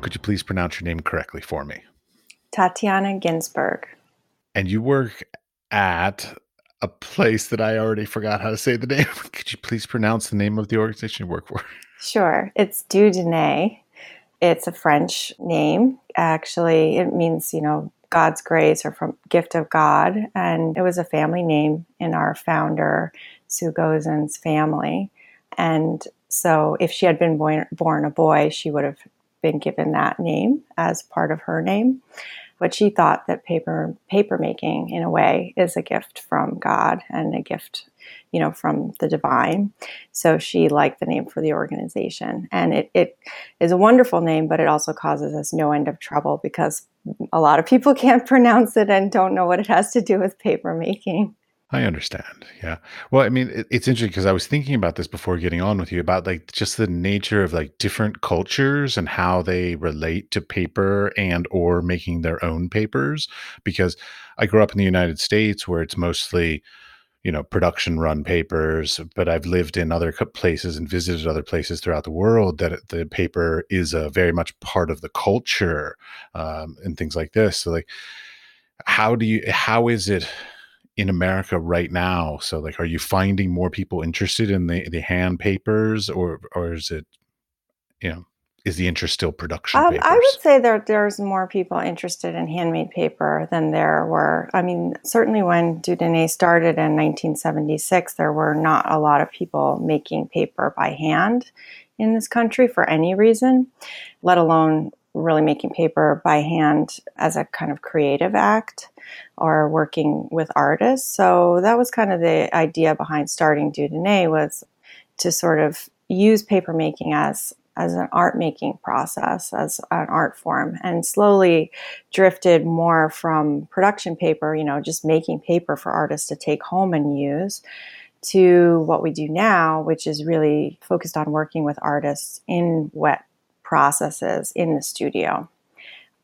Could you please pronounce your name correctly for me? Tatiana Ginsberg. And you work at a place that I already forgot how to say the name. Could you please pronounce the name of the organization you work for? Sure. It's Dieu Donné. It's a French name. Actually, it means, you know, God's grace or from gift of God. And it was a family name in our founder, Sue Gosin's family. And so if she had been born, born a boy, she would have been given that name as part of her name. But she thought that paper paper making, in a way, is a gift from God and a gift, you know, from the divine. So she liked the name for the organization, and it, it is a wonderful name, but it also causes us no end of trouble because a lot of people can't pronounce it and don't know what it has to do with paper making. I understand. Yeah. Well, I mean, it, it's interesting because I was thinking about this before getting on with you about like just the nature of like different cultures and how they relate to paper and or making their own papers. Because I grew up in the United States where it's mostly, you know, production run papers, but I've lived in other places and visited other places throughout the world that the paper is a very much part of the culture um, and things like this. So, like, how do you? How is it? in America right now? So like are you finding more people interested in the, the hand papers or or is it you know is the interest still production um, I would say that there's more people interested in handmade paper than there were. I mean, certainly when Dieu Donné started in 1976, there were not a lot of people making paper by hand in this country for any reason, let alone really making paper by hand as a kind of creative act or working with artists. So that was kind of the idea behind starting Dieu Donné was to sort of use paper making as as an art making process, as an art form, and slowly drifted more from production paper, you know, just making paper for artists to take home and use, to what we do now, which is really focused on working with artists in wet processes in the studio.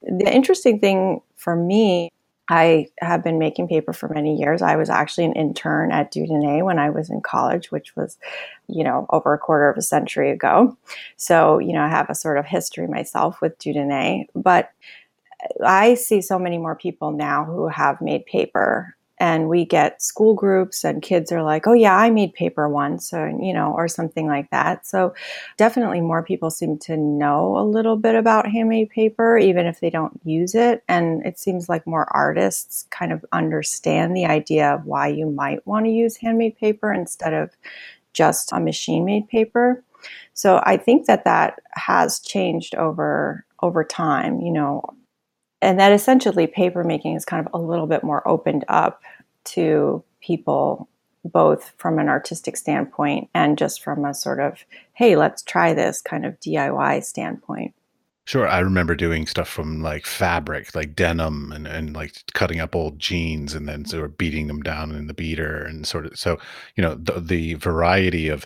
The interesting thing for me, I have been making paper for many years. I was actually an intern at Dieu Donné when I was in college, which was, you know, over a quarter of a century ago. So, you know, I have a sort of history myself with Dieu Donné. But I see so many more people now who have made paper and we get school groups and kids are like oh yeah i made paper once or you know or something like that. So definitely more people seem to know a little bit about handmade paper even if they don't use it. And it seems like more artists kind of understand the idea of why you might want to use handmade paper instead of just a machine made paper. So i think that that has changed over over time you know and that essentially papermaking is kind of a little bit more opened up to people both from an artistic standpoint and just from a sort of hey let's try this kind of diy standpoint. Sure, I remember doing stuff from like fabric, like denim, and, and like cutting up old jeans and then sort of beating them down in the beater, and sort of so you know the, the variety of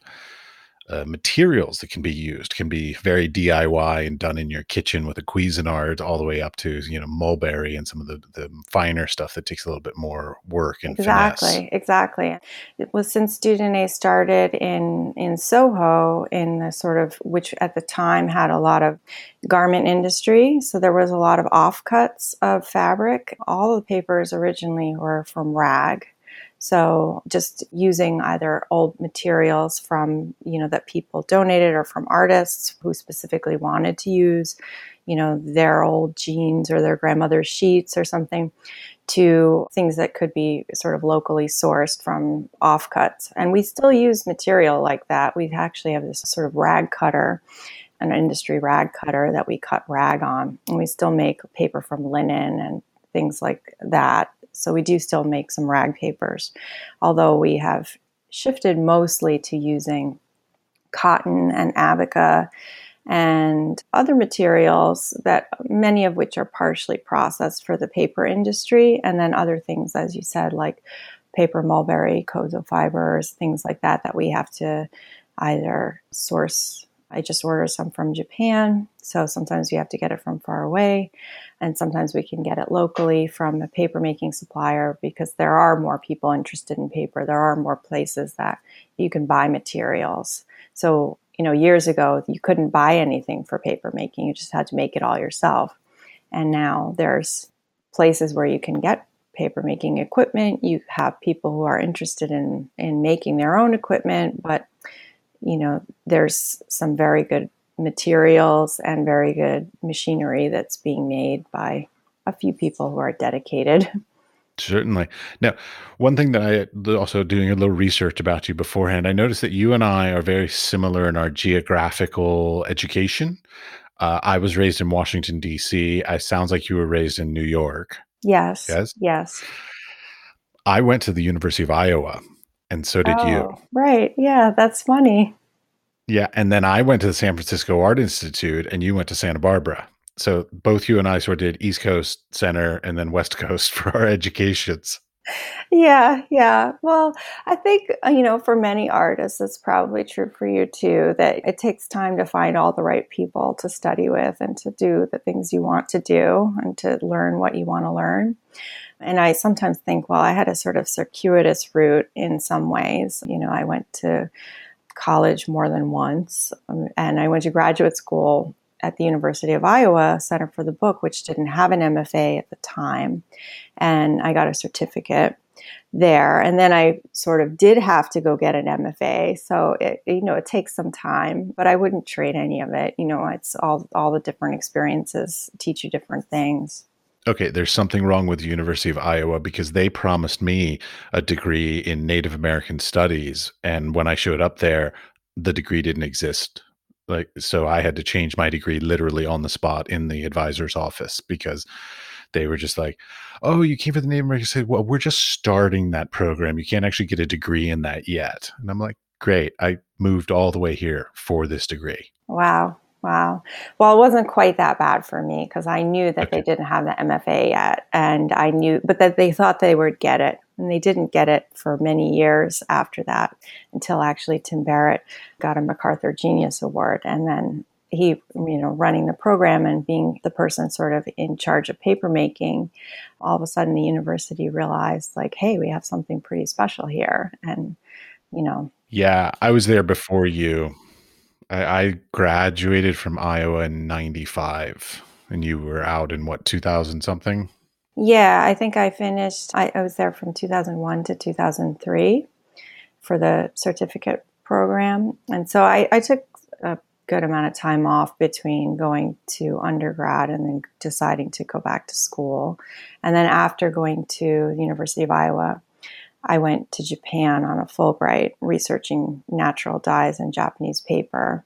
uh, materials that can be used can be very DIY and done in your kitchen with a Cuisinart, all the way up to you know mulberry and some of the, the finer stuff that takes a little bit more work and exactly, finesse. exactly. It was since Dieu Donné started in in Soho in the sort of which at the time had a lot of garment industry, so there was a lot of offcuts of fabric. All the papers originally were from rag so just using either old materials from, you know, that people donated or from artists who specifically wanted to use, you know, their old jeans or their grandmother's sheets or something to things that could be sort of locally sourced from offcuts. And we still use material like that. We actually have this sort of rag cutter an industry rag cutter that we cut rag on. And we still make paper from linen and things like that. So we do still make some rag papers, although we have shifted mostly to using cotton and abaca and other materials that many of which are partially processed for the paper industry and then other things as you said like paper mulberry kozo fibers things like that that we have to either source I just order some from Japan. So sometimes we have to get it from far away. And sometimes we can get it locally from a paper making supplier because there are more people interested in paper. There are more places that you can buy materials. So, you know, years ago, you couldn't buy anything for paper making, you just had to make it all yourself. And now there's places where you can get paper making equipment. You have people who are interested in, in making their own equipment, but you know, there's some very good materials and very good machinery that's being made by a few people who are dedicated. Certainly. Now, one thing that I also doing a little research about you beforehand, I noticed that you and I are very similar in our geographical education. Uh, I was raised in Washington D.C. I sounds like you were raised in New York. Yes. Yes. Yes. I went to the University of Iowa, and so did oh, you. Right. Yeah, that's funny. Yeah, and then I went to the San Francisco Art Institute, and you went to Santa Barbara. So both you and I sort of did East Coast Center and then West Coast for our educations. Yeah, yeah. Well, I think, uh, you know, for many artists, it's probably true for you too, that it takes time to find all the right people to study with and to do the things you want to do and to learn what you want to learn. And I sometimes think, well, I had a sort of circuitous route in some ways. You know, I went to college more than once, um, and I went to graduate school at the University of Iowa Center for the Book, which didn't have an MFA at the time. And I got a certificate there. And then I sort of did have to go get an MFA. So it, you know, it takes some time, but I wouldn't trade any of it. You know, it's all, all the different experiences teach you different things okay, there's something wrong with the University of Iowa because they promised me a degree in Native American studies. And when I showed up there, the degree didn't exist. Like, so I had to change my degree literally on the spot in the advisor's office because they were just like, oh, you came for the Native American said Well, we're just starting that program. You can't actually get a degree in that yet. And I'm like, great. I moved all the way here for this degree. Wow. Wow. Well, it wasn't quite that bad for me because I knew that okay. they didn't have the MFA yet. And I knew, but that they thought they would get it. And they didn't get it for many years after that until actually Tim Barrett got a MacArthur Genius Award. And then he, you know, running the program and being the person sort of in charge of papermaking, all of a sudden the university realized, like, hey, we have something pretty special here. And, you know. Yeah, I was there before you. I, I graduated from Iowa in '95, and you were out in what 2000 something. Yeah, I think I finished. I, I was there from 2001 to 2003 for the certificate program, and so I, I took a good amount of time off between going to undergrad and then deciding to go back to school. And then after going to the University of Iowa, I went to Japan on a Fulbright researching natural dyes and Japanese paper.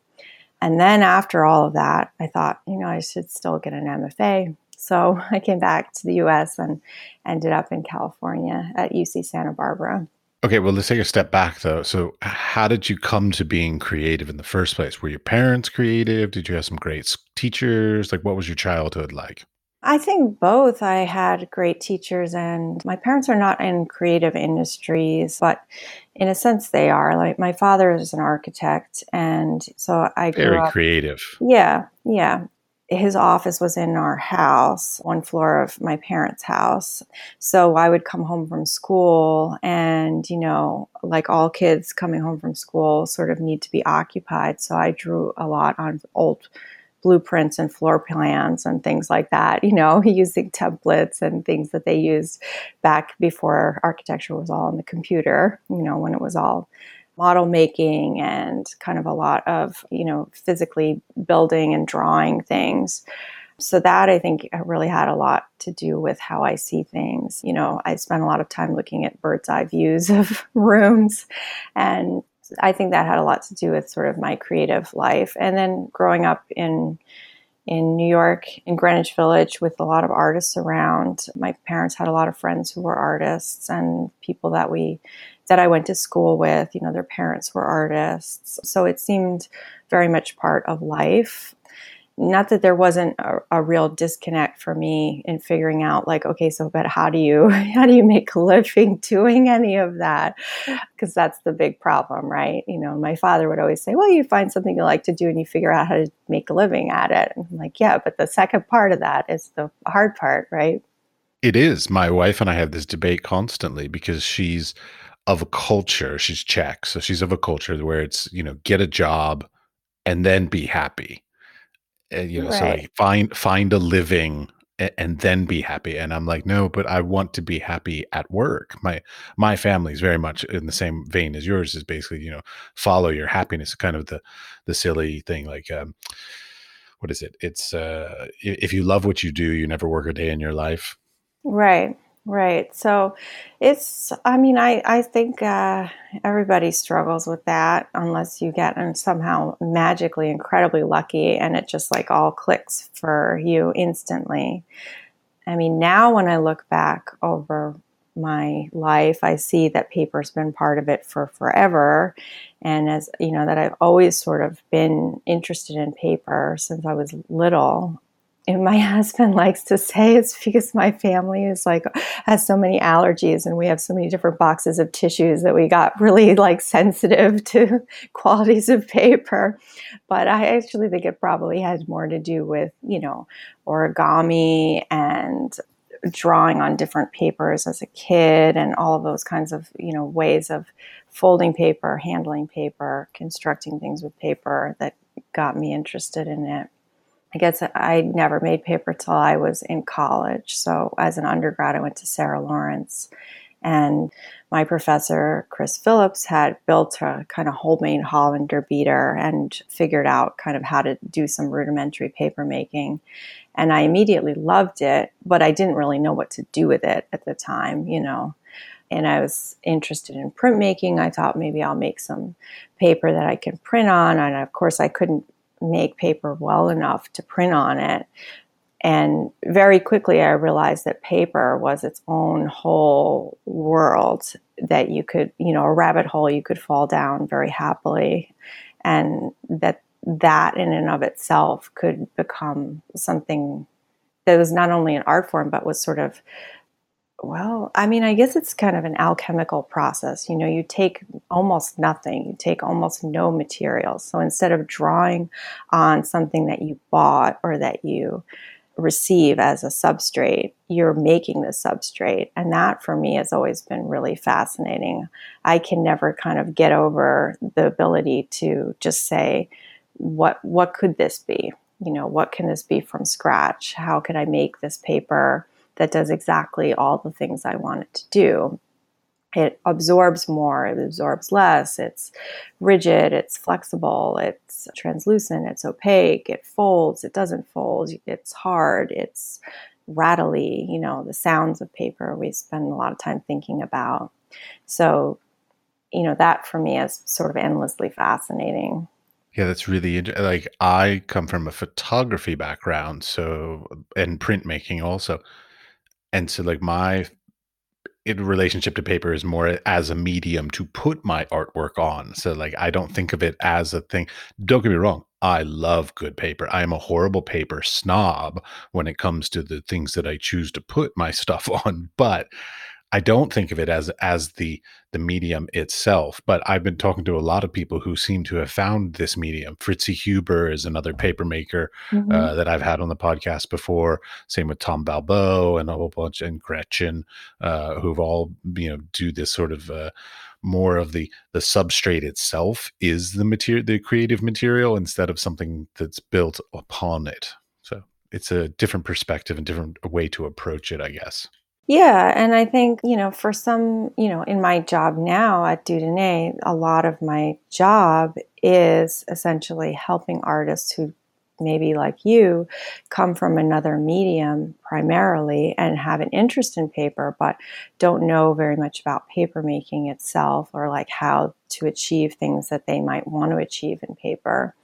And then after all of that, I thought, you know, I should still get an MFA. So I came back to the US and ended up in California at UC Santa Barbara. Okay, well, let's take a step back though. So, how did you come to being creative in the first place? Were your parents creative? Did you have some great teachers? Like, what was your childhood like? I think both. I had great teachers, and my parents are not in creative industries, but in a sense they are. Like my father is an architect, and so I grew up very up, creative. Yeah, yeah. His office was in our house, one floor of my parents' house. So I would come home from school, and you know, like all kids coming home from school, sort of need to be occupied. So I drew a lot on old blueprints and floor plans and things like that, you know, using templates and things that they used back before architecture was all on the computer, you know, when it was all model making and kind of a lot of, you know, physically building and drawing things. So that I think really had a lot to do with how I see things. You know, I spent a lot of time looking at bird's eye views of rooms and I think that had a lot to do with sort of my creative life. And then growing up in in New York, in Greenwich Village, with a lot of artists around. My parents had a lot of friends who were artists and people that we that I went to school with. You know, their parents were artists, so it seemed very much part of life. not that there wasn't a, a, real disconnect for me in figuring out like okay so but how do you how do you make a living doing any of that? Because that's the big problem right? You know my father would always say well you find something you like to do and you figure out how to make a living at it. And i'm like yeah but the second part of that is the hard part right? It is. My wife and i have this debate constantly because she's of a culture she's czech so she's of a culture where it's you know get a job and then be happy. And, you know right. so like find find a living and, and then be happy and i'm like no but i want to be happy at work. My my family is very much in the same vein as yours is basically you know follow your happiness kind of the the silly thing like um what is it? It's uh if you love what you do you never work a day in your life. Right Right. So it's, I mean, I, I think uh, everybody struggles with that unless you get and somehow magically incredibly lucky and it just like all clicks for you instantly. I mean, now when I look back over my life, I see that paper's been part of it for forever. And as you know, that I've always sort of been interested in paper since I was little and my husband likes to say it's because my family is like has so many allergies and we have so many different boxes of tissues that we got really like sensitive to qualities of paper. But i actually think it probably has more to do with you know origami and drawing on different papers as a kid and all of those kinds of you know ways of folding paper handling paper constructing things with paper that got me interested in it I guess I never made paper till I was in college. So as an undergrad, I went to Sarah Lawrence, and my professor Kris Philipps had built a kind of homemade Hollander beater and figured out kind of how to do some rudimentary paper making. And I immediately loved it, but I didn't really know what to do with it at the time, you know. And I was interested in printmaking. I thought maybe I'll make some paper that I can print on. And of course, I couldn't make paper well enough to print on it. And very quickly, I realized that paper was its own whole world that you could, you know, a rabbit hole you could fall down very happily. And that that in and of itself could become something that was not only an art form, but was sort of well, I mean, I guess it's kind of an alchemical process. You know, you take almost nothing, you take almost no material. So instead of drawing on something that you bought or that you receive as a substrate, you're making the substrate. And that for me has always been really fascinating. I can never kind of get over the ability to just say, what what could this be? You know, what can this be from scratch? How could I make this paper? That does exactly all the things I want it to do. It absorbs more, it absorbs less, it's rigid, it's flexible, it's translucent, it's opaque, it folds, it doesn't fold, it's hard, it's rattly, you know, the sounds of paper we spend a lot of time thinking about. So, you know, that for me is sort of endlessly fascinating. Yeah, that's really like I come from a photography background, so and printmaking also and so like my relationship to paper is more as a medium to put my artwork on. So like i don't think of it as a thing. Don't get me wrong i love good paper. I am a horrible paper snob when it comes to the things that i choose to put my stuff on but I don't think of it as as the the medium itself, but I've been talking to a lot of people who seem to have found this medium. Fritzi Huber is another paper maker mm-hmm. uh, that I've had on the podcast before. Same with Tom Balbo and a whole bunch, and Gretchen, uh, who've all you know do this sort of. Uh, more of the the substrate itself is the material the creative material instead of something that's built upon it so it's a different perspective and different way to approach it i guess yeah, and I think, you know, for some, you know, in my job now at Dieu Donné, a lot of my job is essentially helping artists who maybe like you come from another medium primarily and have an interest in paper but don't know very much about paper making itself or like how to achieve things that they might want to achieve in paper.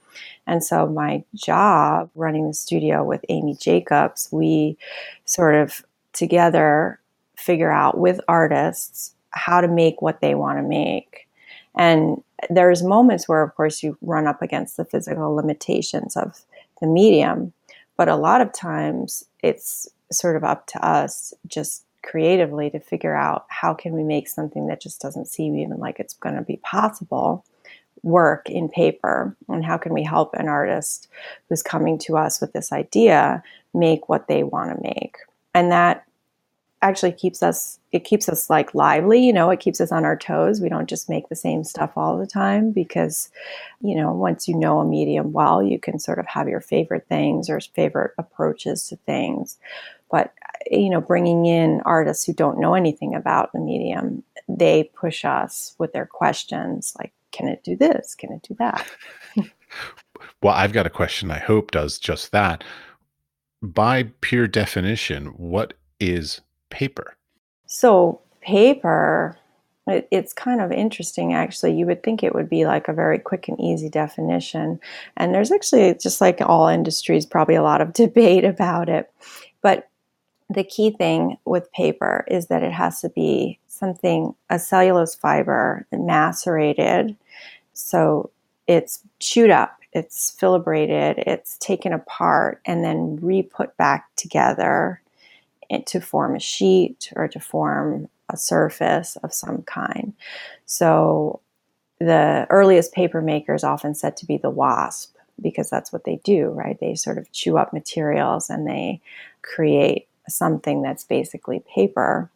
And so my job running the studio with Amy Jacobs, we sort of together figure out with artists how to make what they want to make. And there's moments where, of course, you run up against the physical limitations of the medium. But a lot of times it's sort of up to us just creatively to figure out how can we make something that just doesn't seem even like it's going to be possible work in paper and how can we help an artist who's coming to us with this idea make what they want to make and that actually keeps us it keeps us like lively you know? It keeps us on our toes. We don't just make the same stuff all the time because you know once you know a medium well you can sort of have your favorite things or favorite approaches to things. But you know bringing in artists who don't know anything about the medium they push us with their questions like can it do this? Can it do that? Well i've got a question i hope does just that by pure definition what is paper? So, paper, it, it's kind of interesting actually. You would think it would be like a very quick and easy definition. And there's actually, just like all industries, probably a lot of debate about it. But the key thing with paper is that it has to be something, a cellulose fiber, macerated. So it's chewed up, it's fibrillated, it's taken apart, and then re put back together to form a sheet or to form a surface of some kind. So the earliest paper makers often said to be the wasp because that's what they do, right? They sort of chew up materials and they create something that's basically paper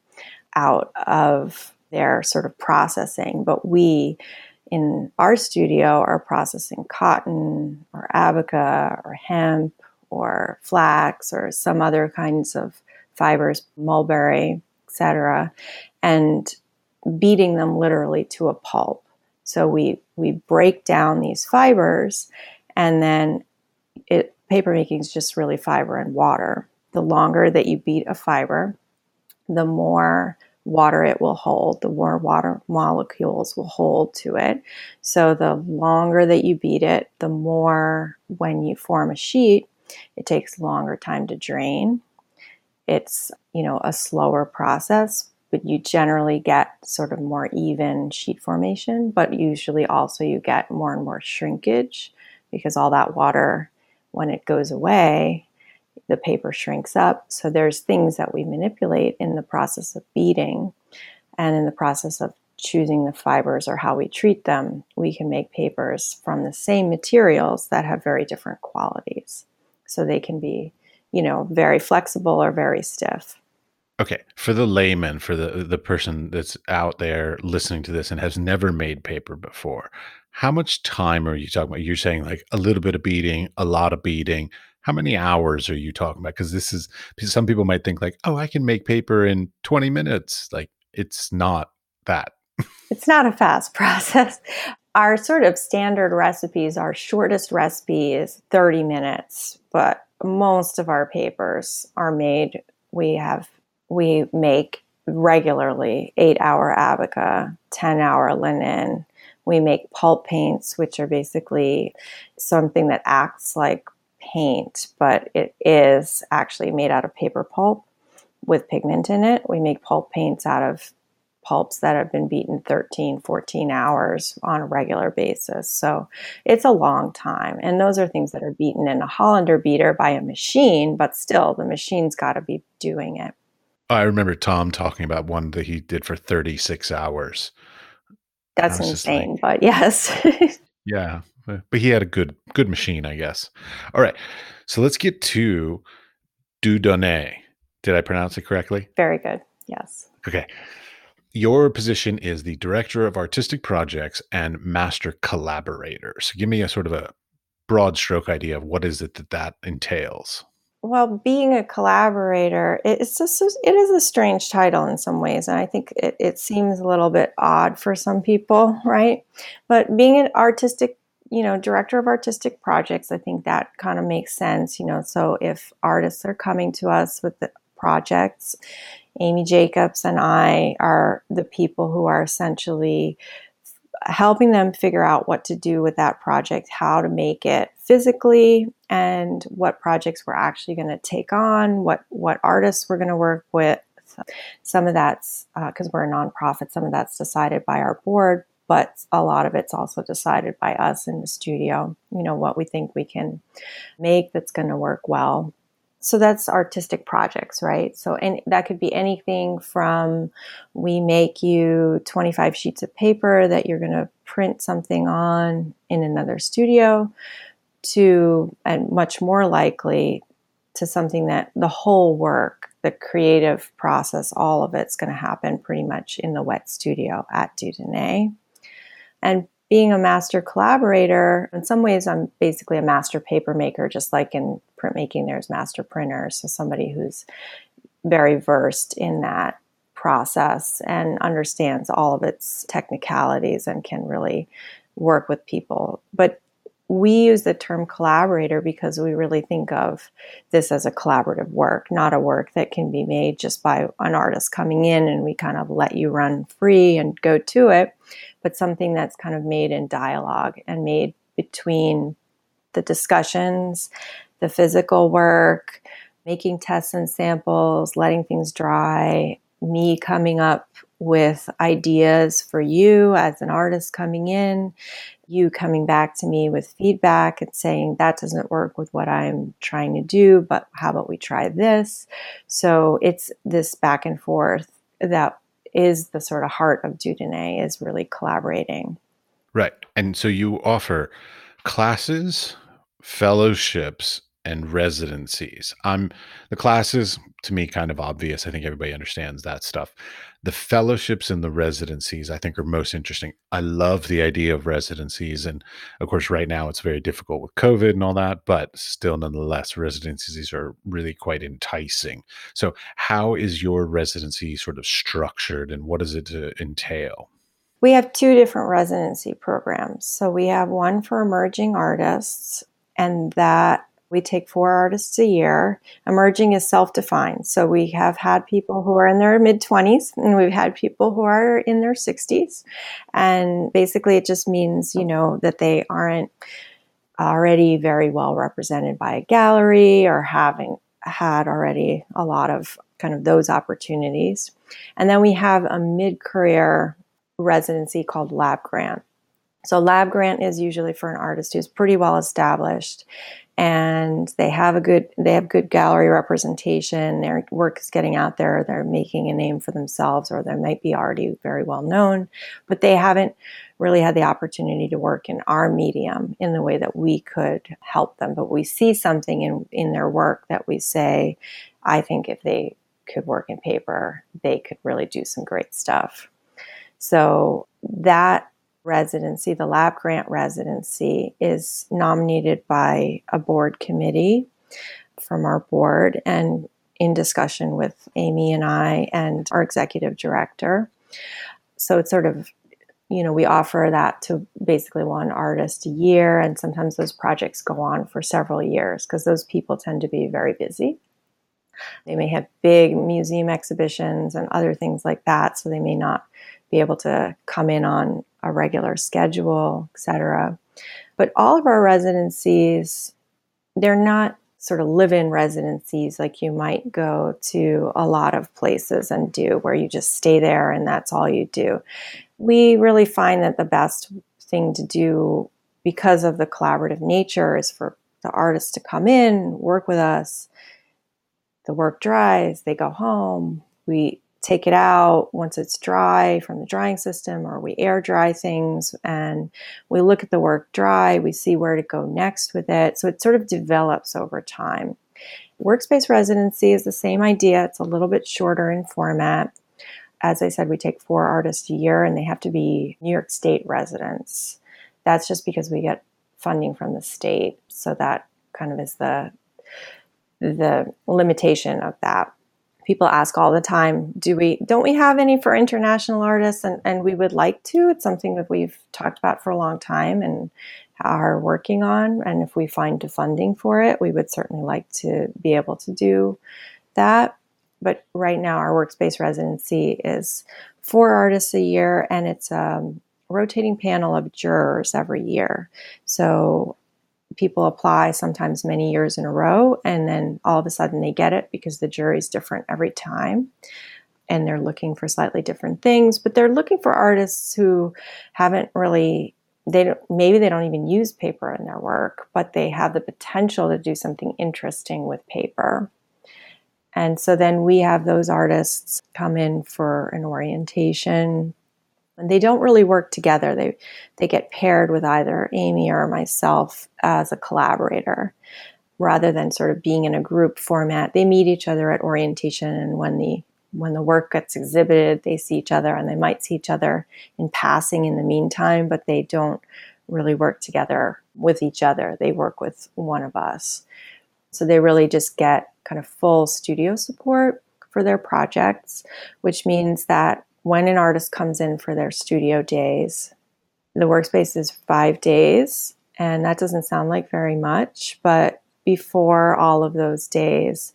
out of their sort of processing. But we in our studio are processing cotton or abaca or hemp or flax or some other kinds of fibers, mulberry, etc., and beating them literally to a pulp. So we we break down these fibers, and then it paper making is just really fiber and water. The longer that you beat a fiber, the more water it will hold, the more water molecules will hold to it. So the longer that you beat it, the more when you form a sheet, it takes longer time to drain it's you know a slower process but you generally get sort of more even sheet formation but usually also you get more and more shrinkage because all that water when it goes away the paper shrinks up so there's things that we manipulate in the process of beating and in the process of choosing the fibers or how we treat them we can make papers from the same materials that have very different qualities so they can be you know, very flexible or very stiff. Okay, for the layman, for the the person that's out there listening to this and has never made paper before, how much time are you talking about? You're saying like a little bit of beating, a lot of beating. How many hours are you talking about? Because this is some people might think like, oh, I can make paper in 20 minutes. Like it's not that. it's not a fast process. Our sort of standard recipes, our shortest recipe is 30 minutes, but most of our papers are made we have we make regularly 8 hour abaca 10 hour linen we make pulp paints which are basically something that acts like paint but it is actually made out of paper pulp with pigment in it we make pulp paints out of pulps that have been beaten 13, 14 hours on a regular basis. So it's a long time. And those are things that are beaten in a Hollander beater by a machine, but still the machine's got to be doing it. I remember Tom talking about one that he did for 36 hours. That's insane, like, but yes. yeah. But he had a good good machine, I guess. All right. So let's get to Dieu Donné. Did I pronounce it correctly? Very good. Yes. Okay your position is the director of artistic projects and master collaborator. So give me a sort of a broad stroke idea of what is it that that entails. Well, being a collaborator, it's just it is a strange title in some ways, and I think it, it seems a little bit odd for some people, right? But being an artistic, you know, director of artistic projects, I think that kind of makes sense, you know. So if artists are coming to us with the projects, Amy Jacobs and I are the people who are essentially helping them figure out what to do with that project, how to make it physically, and what projects we're actually going to take on, what what artists we're going to work with. Some of that's because uh, we're a nonprofit. Some of that's decided by our board, but a lot of it's also decided by us in the studio, you know, what we think we can make that's going to work well. So that's artistic projects, right? So and that could be anything from we make you 25 sheets of paper that you're going to print something on in another studio to and much more likely to something that the whole work the creative process, all of it's going to happen pretty much in the wet studio at Dieu Donné. And being a master collaborator, in some ways, I'm basically a master paper maker, just like in printmaking, there's master printers. So somebody who's very versed in that process and understands all of its technicalities and can really work with people. But we use the term collaborator because we really think of this as a collaborative work, not a work that can be made just by an artist coming in and we kind of let you run free and go to it, but something that's kind of made in dialogue and made between the discussions, the physical work, making tests and samples, letting things dry, me coming up with ideas for you as an artist coming in, you coming back to me with feedback and saying that doesn't work with what I'm trying to do, but how about we try this? So it's this back and forth that is the sort of heart of Dieu Donné is really collaborating. Right. And so you offer classes, fellowships, and residencies. I'm the classes to me kind of obvious. I think everybody understands that stuff. The fellowships and the residencies I think are most interesting. I love the idea of residencies and of course right now it's very difficult with COVID and all that, but still nonetheless residencies are really quite enticing. So how is your residency sort of structured and what does it uh, entail? We have two different residency programs. So we have one for emerging artists and that we take four artists a year. Emerging is self defined. So we have had people who are in their mid 20s and we've had people who are in their 60s. And basically, it just means, you know, that they aren't already very well represented by a gallery or having had already a lot of kind of those opportunities. And then we have a mid career residency called Lab Grant. So, Lab Grant is usually for an artist who's pretty well established and they have a good they have good gallery representation. Their work is getting out there. They're making a name for themselves or they might be already very well known but they haven't really had the opportunity to work in our medium in the way that we could help them. But we see something in in their work that we say i think if they could work in paper they could really do some great stuff. So that residency, the lab grant residency, is nominated by a board committee from our board and in discussion with Amy and I and our executive director. So it's sort of, you know, we offer that to basically one artist a year, and sometimes those projects go on for several years because those people tend to be very busy. They may have big museum exhibitions and other things like that, so they may not be able to come in on a regular schedule, etc. But all of our residencies, they're not sort of live in residencies like you might go to a lot of places and do, where you just stay there and that's all you do. We really find that the best thing to do because of the collaborative nature is for the artists to come in, work with us. The work dries, they go home. We take it out once it's dry from the drying system or we air dry things and we look at the work dry, we see where to go next with it. So it sort of develops over time. Workspace residency is the same idea, it's a little bit shorter in format. As I said, we take four artists a year and they have to be New York State residents. That's just because we get funding from the state. So that kind of is the the limitation of that people ask all the time do we don't we have any for international artists? And, and we would like to. It's something that we've talked about for a long time and are working on. And if we find the funding for it we would certainly like to be able to do that. But right now our workspace residency is four artists a year and it's a rotating panel of jurors every year. So people apply sometimes many years in a row and then all of a sudden they get it because the jury is different every time and they're looking for slightly different things, but they're looking for artists who haven't really they don't, maybe they don't even use paper in their work, but they have the potential to do something interesting with paper. And so then we have those artists come in for an orientation. And they don't really work together. They they get paired with either Amy or myself as a collaborator rather than sort of being in a group format. They meet each other at orientation and when the when the work gets exhibited, they see each other and they might see each other in passing in the meantime, but they don't really work together with each other. They work with one of us. So they really just get kind of full studio support for their projects, which means that when an artist comes in for their studio days, the workspace is five days. And that doesn't sound like very much, but before all of those days,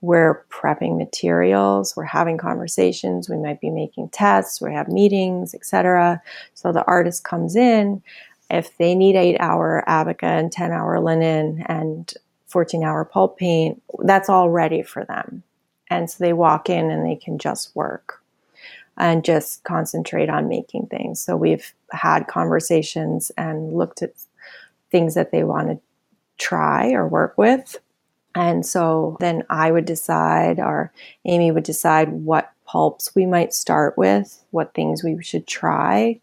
we're prepping materials, we're having conversations, we might be making tests, we have meetings, etc. So the artist comes in, if they need eight hour abaca and 10 hour linen and 14 hour pulp paint, that's all ready for them. And so they walk in and they can just work and just concentrate on making things. So we've had conversations and looked at things that they want to try or work with and so then I would decide, or Amy would decide what pulps we might start with, what things we should try,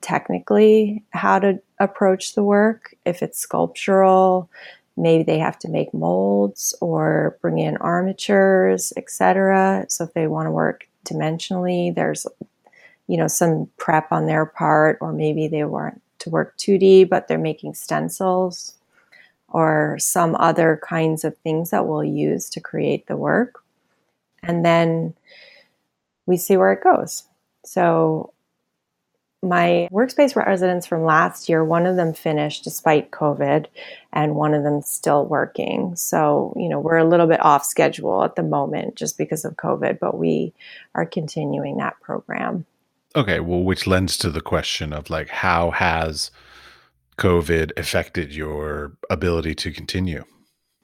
technically, how to approach the work. If it's sculptural, maybe they have to make molds or bring in armatures, etc. So if they want to work dimensionally, there's you know some prep on their part, or maybe they want to work 2D, but they're making stencils or some other kinds of things that we'll use to create the work. And then we see where it goes. So, my workspace residents from last year, one of them finished despite COVID, and one of them still working. So, you know, we're a little bit off schedule at the moment just because of COVID, but we are continuing that program. Okay, well, which lends to the question of like, how has COVID affected your ability to continue?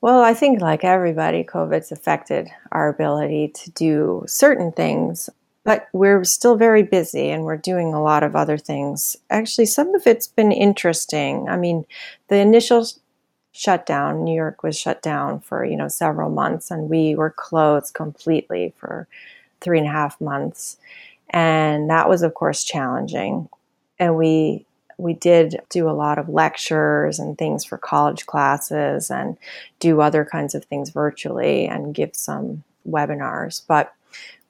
Well, I think like everybody, COVID's affected our ability to do certain things, but we're still very busy and we're doing a lot of other things. Actually, some of it's been interesting. I mean, the initial shutdown, New York was shut down for, you know, several months and we were closed completely for three and a half months. And that was, of course, challenging. And we we did do a lot of lectures and things for college classes and do other kinds of things virtually and give some webinars. But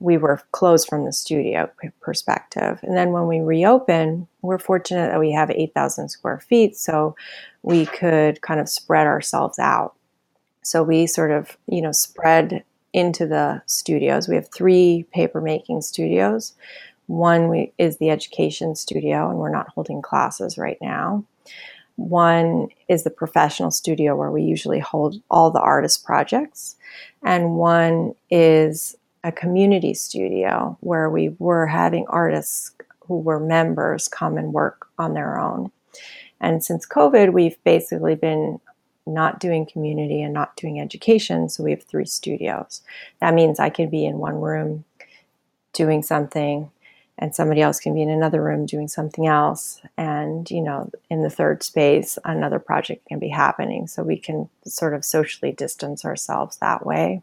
we were closed from the studio perspective. And then when we reopen, we're fortunate that we have 8,000 square feet, so we could kind of spread ourselves out. So we sort of, you know, spread into the studios. We have three paper making studios. One we, is the education studio, and we're not holding classes right now. One is the professional studio where we usually hold all the artist projects. And one is a community studio where we were having artists who were members come and work on their own. And since COVID, we've basically been not doing community and not doing education. So we have three studios. That means I can be in one room doing something and somebody else can be in another room doing something else and you know in the third space another project can be happening so we can sort of socially distance ourselves that way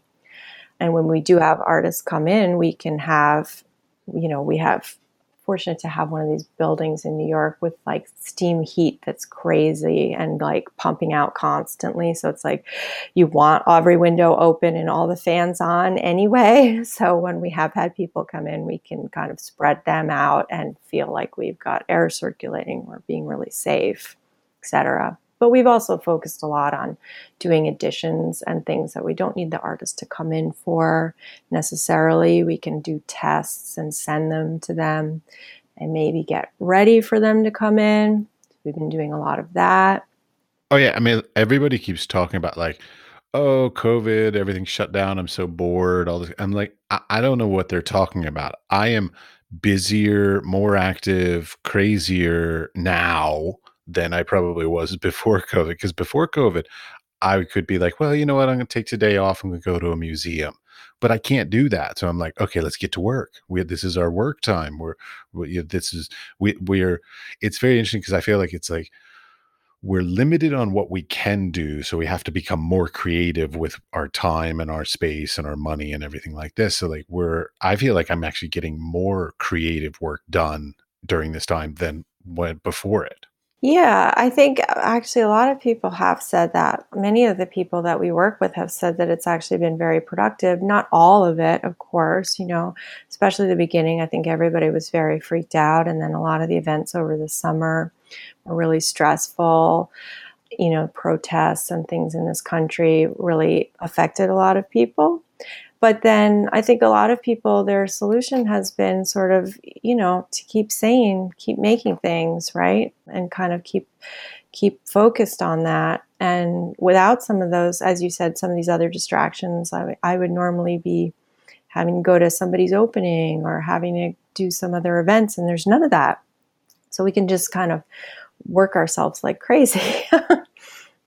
and when we do have artists come in we can have you know we have fortunate to have one of these buildings in New York with like steam heat that's crazy and like pumping out constantly. So it's like you want every window open and all the fans on anyway. So when we have had people come in, we can kind of spread them out and feel like we've got air circulating, we're being really safe, etc. But we've also focused a lot on doing additions and things that we don't need the artist to come in for necessarily. We can do tests and send them to them and maybe get ready for them to come in. We've been doing a lot of that. Oh, yeah. I mean, everybody keeps talking about like, oh, COVID, everything's shut down. I'm so bored. All this. I'm like, I, I don't know what they're talking about. I am busier, more active, crazier now than I probably was before COVID. Because before COVID, I could be like, well, you know what? I'm going to take today off. I'm going to go to a museum. but I can't do that. So I'm like, okay, let's get to work. We this is our work time. We're we, this is we we're. It's very interesting because I feel like it's like we're limited on what we can do so we have to become more creative with our time and our space and our money and everything like this so like we're i feel like i'm actually getting more creative work done during this time than went before it yeah, I think uh, actually a lot of people have said that. Many of the people that we work with have said that it's actually been very productive. Not all of it, of course, you know, especially the beginning. I think everybody was very freaked out. And then a lot of the events over the summer were really stressful. You know, protests and things in this country really affected a lot of people. But then I think a lot of people, their solution has been sort of, you know, to keep saying, keep making things, right? And kind of keep keep focused on that. And without some of those, as you said, some of these other distractions, I, I would normally be having to go to somebody's opening or having to do some other events, and there's none of that. So we can just kind of work ourselves like crazy.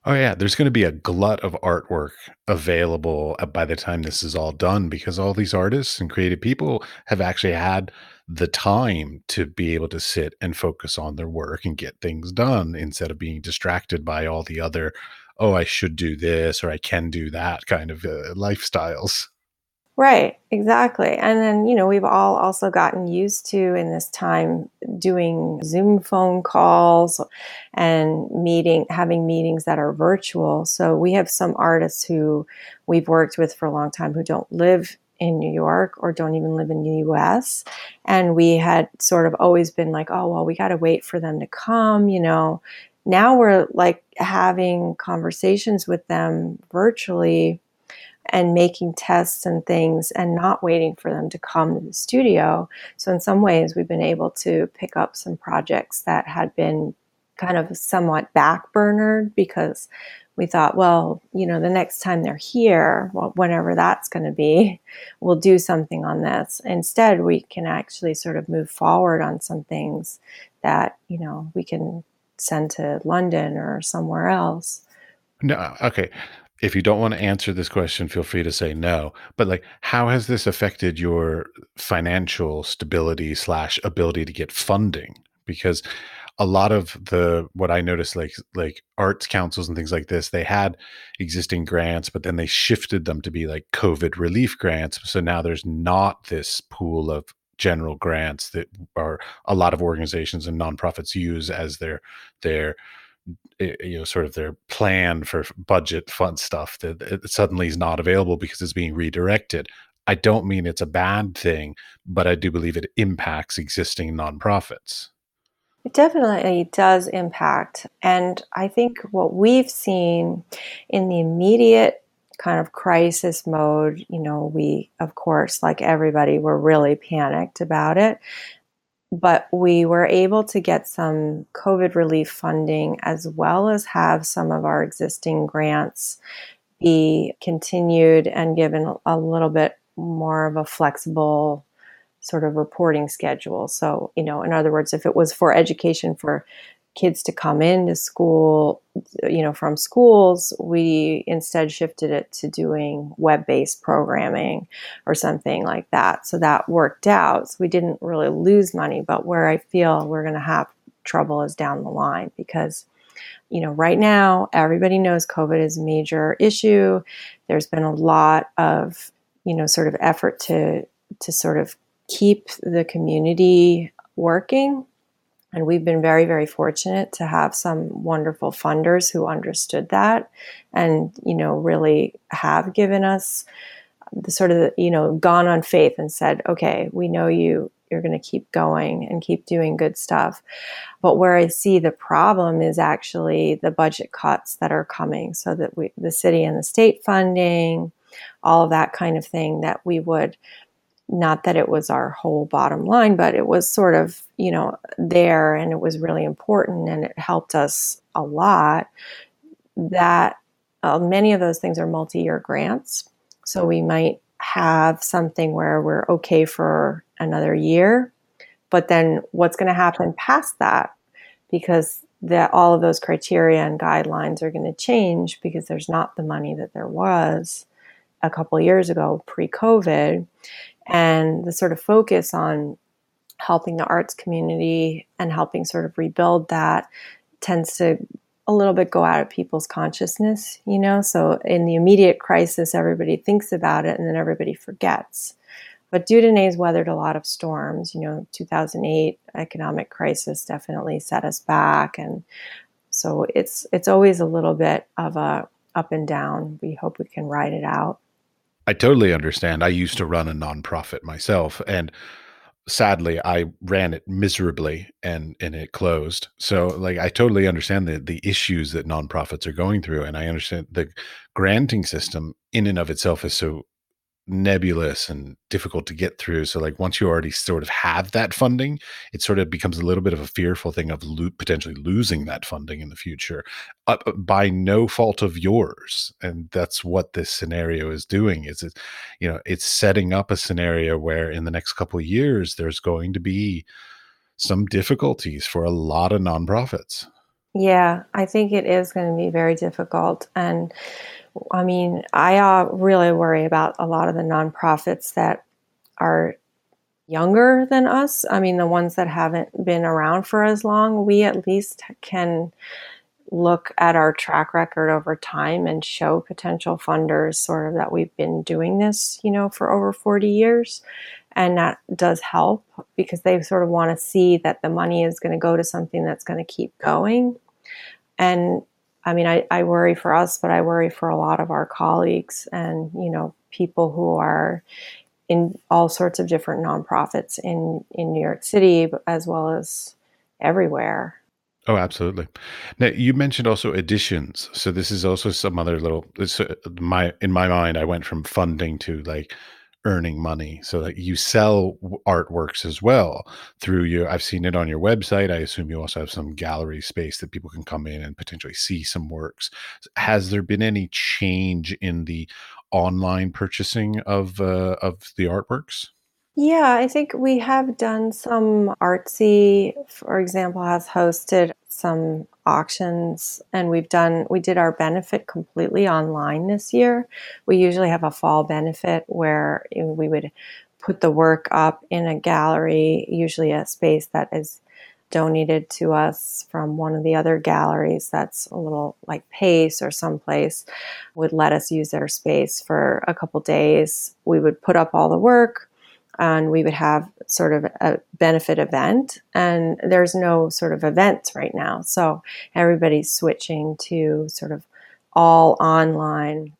Oh yeah, there's going to be a glut of artwork available uh, by the time this is all done because all these artists and creative people have actually had the time to be able to sit and focus on their work and get things done instead of being distracted by all the other oh I should do this or I can do that kind of uh, lifestyles. Right, exactly. And then, you know, we've all also gotten used to in this time doing Zoom phone calls and meeting, having meetings that are virtual. So we have some artists who we've worked with for a long time who don't live in New York or don't even live in the US. And we had sort of always been like, oh, well, we got to wait for them to come, you know. Now we're like having conversations with them virtually and making tests and things and not waiting for them to come to the studio. So, in some ways, we've been able to pick up some projects that had been kind of somewhat backburnered because we thought, well, you know, the next time they're here, whenever that's going to be, we'll do something on this. Instead, we can actually sort of move forward on some things that, you know, we can send to London or somewhere else. No, okay if you don't want to answer this question, feel free to say no. But like, how has this affected your financial stability slash ability to get funding? Because a lot of the what I noticed, like like arts councils and things like this, they had existing grants, but then they shifted them to be like COVID relief grants. So now there's not this pool of general grants that are a lot of organizations and nonprofits use as their their you know sort of their plan for budget fund stuff that it suddenly is not available because it's being redirected. I don't mean it's a bad thing but i do believe it impacts existing nonprofits. It definitely does impact and i think what we've seen in the immediate kind of crisis mode you know we of course like everybody were really panicked about it but we were able to get some COVID relief funding as well as have some of our existing grants be continued and given a little bit more of a flexible sort of reporting schedule. So, you know, in other words, if it was for education for kids to come into school, you know, from schools, we instead shifted it to doing web based programming or something like that. So that worked out. So we didn't really lose money, but where I feel we're going to have trouble is down the line because you know, right now everybody knows COVID is a major issue. There's been a lot of, you know, sort of effort to to sort of keep the community working and we've been very, very fortunate to have some wonderful funders who understood that and, you know, really have given us the sort of, you know, gone on faith and said, okay, we know you, you're going to keep going and keep doing good stuff. But where I see the problem is actually the budget cuts that are coming so that we, the city and the state funding, all of that kind of thing that we would not that it was our whole bottom line, but it was sort of, you know, there and it was really important and it helped us a lot. That uh, many of those things are multi year grants. So we might have something where we're okay for another year, but then what's going to happen past that? Because that all of those criteria and guidelines are going to change because there's not the money that there was a couple years ago, pre COVID, and the sort of focus on helping the arts community and helping sort of rebuild that tends to a little bit go out of people's consciousness, you know? So in the immediate crisis, everybody thinks about it and then everybody forgets. But Dieu Donné's weathered a lot of storms. You know, 2008 economic crisis definitely set us back. And so it's, it's always a little bit of a up and down. We hope we can ride it out. I totally understand. I used to run a nonprofit myself and sadly I ran it miserably and and it closed. So like I totally understand the the issues that nonprofits are going through and I understand the granting system in and of itself is so nebulous and difficult to get through. So, like, once you already sort of have that funding, it sort of becomes a little bit of a fearful thing of lo- potentially losing that funding in the future uh, by no fault of yours. And that's what this scenario is doing. Is it, you know, it's setting up a scenario where in the next couple of years there's going to be some difficulties for a lot of nonprofits. Yeah, I think it is going to be very difficult. And I mean, I uh, really worry about a lot of the nonprofits that are younger than us. I mean, the ones that haven't been around for as long, we at least can look at our track record over time and show potential funders sort of that we've been doing this, you know, for over 40 years. And that does help because they sort of want to see that the money is going to go to something that's going to keep going. And I mean, I, I worry for us, but I worry for a lot of our colleagues and, you know, people who are in all sorts of different nonprofits in, in New York City, as well as everywhere. Oh, absolutely. Now you mentioned also additions. so this is also some other little. Uh, my in my mind, I went from funding to like earning money so that you sell artworks as well through you i've seen it on your website i assume you also have some gallery space that people can come in and potentially see some works. Has there been any change in the online purchasing of uh, of the artworks yeah, I think we have done some artsy, for example, has hosted some auctions and we've done we did our benefit completely online this year. We usually have a fall benefit where we would put the work up in a gallery, usually a space that is donated to us from one of the other galleries that's a little like Pace or someplace would let us use their space for a couple days. We would put up all the work and we would have sort of a benefit event. And there's no sort of events right now. So everybody's switching to sort of all online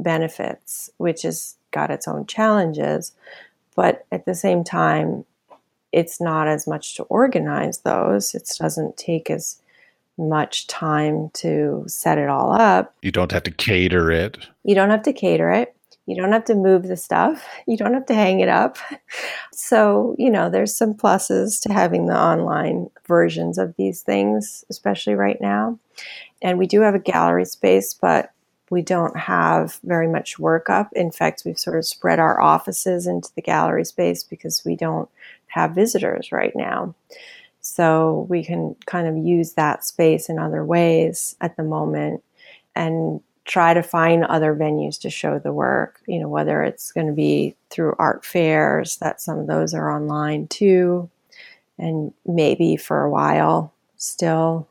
benefits which has got its own challenges. But at the same time it's not as much to organize those. It doesn't take as much time to set it all up. You don't have to cater it. You don't have to cater it you don't have to move the stuff. You don't have to hang it up. So, you know, there's some pluses to having the online versions of these things, especially right now. And we do have a gallery space, but we don't have very much work up. In fact, we've sort of spread our offices into the gallery space because we don't have visitors right now. So we can kind of use that space in other ways at the moment and try to find other venues to show the work, you know, whether it's going to be through art fairs, that some of those are online too, and maybe for a while still,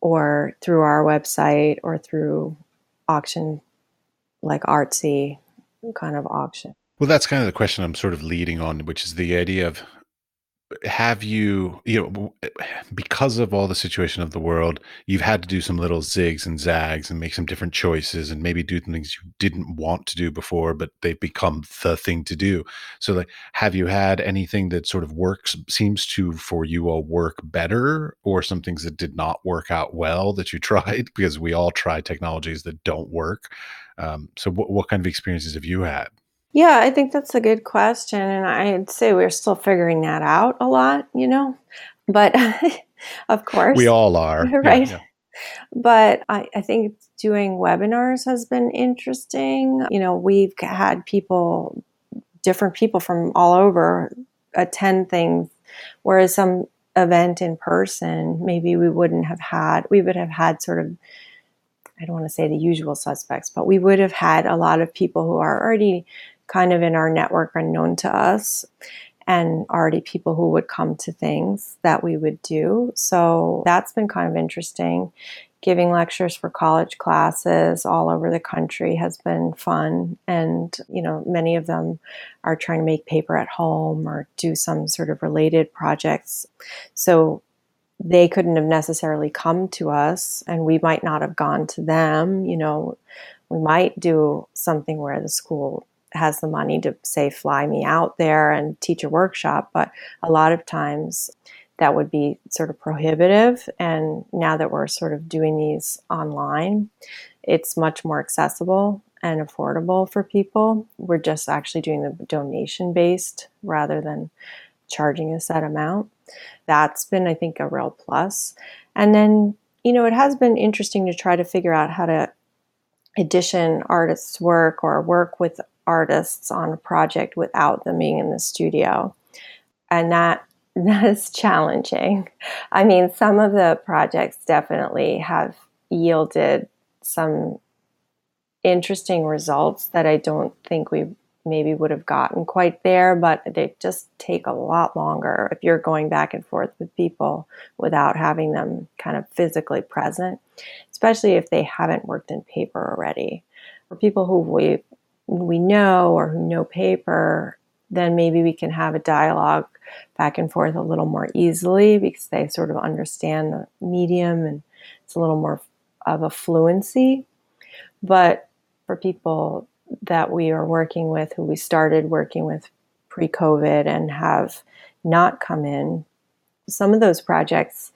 or through our website or through auction, like artsy kind of auction. Well, that's kind of the question I'm sort of leading on, which is the idea of have you you know because of all the situation of the world you've had to do some little zigs and zags and make some different choices and maybe do things you didn't want to do before but they've become the thing to do. So like have you had anything that sort of works seems to for you all work better or some things that did not work out well that you tried? Because we all try technologies that don't work. Um, so what, what kind of experiences have you had yeah, I think that's a good question. And I'd say we're still figuring that out a lot, you know, but of course. We all are. Right. Yeah, yeah. But I, I think doing webinars has been interesting. You know, we've had people, different people from all over attend things, whereas some event in person, maybe we wouldn't have had, we would have had sort of I don't want to say the usual suspects, but we would have had a lot of people who are already kind of in our network are known to us and already people who would come to things that we would do. So that's been kind of interesting. Giving lectures for college classes all over the country has been fun. And, you know, many of them are trying to make paper at home or do some sort of related projects. So they couldn't have necessarily come to us and we might not have gone to them. You know, we might do something where the school has the money to say fly me out there and teach a workshop but a lot of times that would be sort of prohibitive. And now that we're sort of doing these online it's much more accessible and affordable for people. We're just actually doing the donation based rather than charging a set amount. That's been i think a real plus. and then you know it has been interesting to try to figure out how to edition artists work or work with artists on a project without them being in the studio. And that that is challenging. I mean, some of the projects definitely have yielded some interesting results that I don't think we maybe would have gotten quite there, but they just take a lot longer if you're going back and forth with people without having them kind of physically present, especially if they haven't worked in paper already. For people who we we know or who know paper, then maybe we can have a dialogue back and forth a little more easily because they sort of understand the medium and it's a little more of a fluency. But for people that we are working with, who we started working with pre COVID and have not come in, some of those projects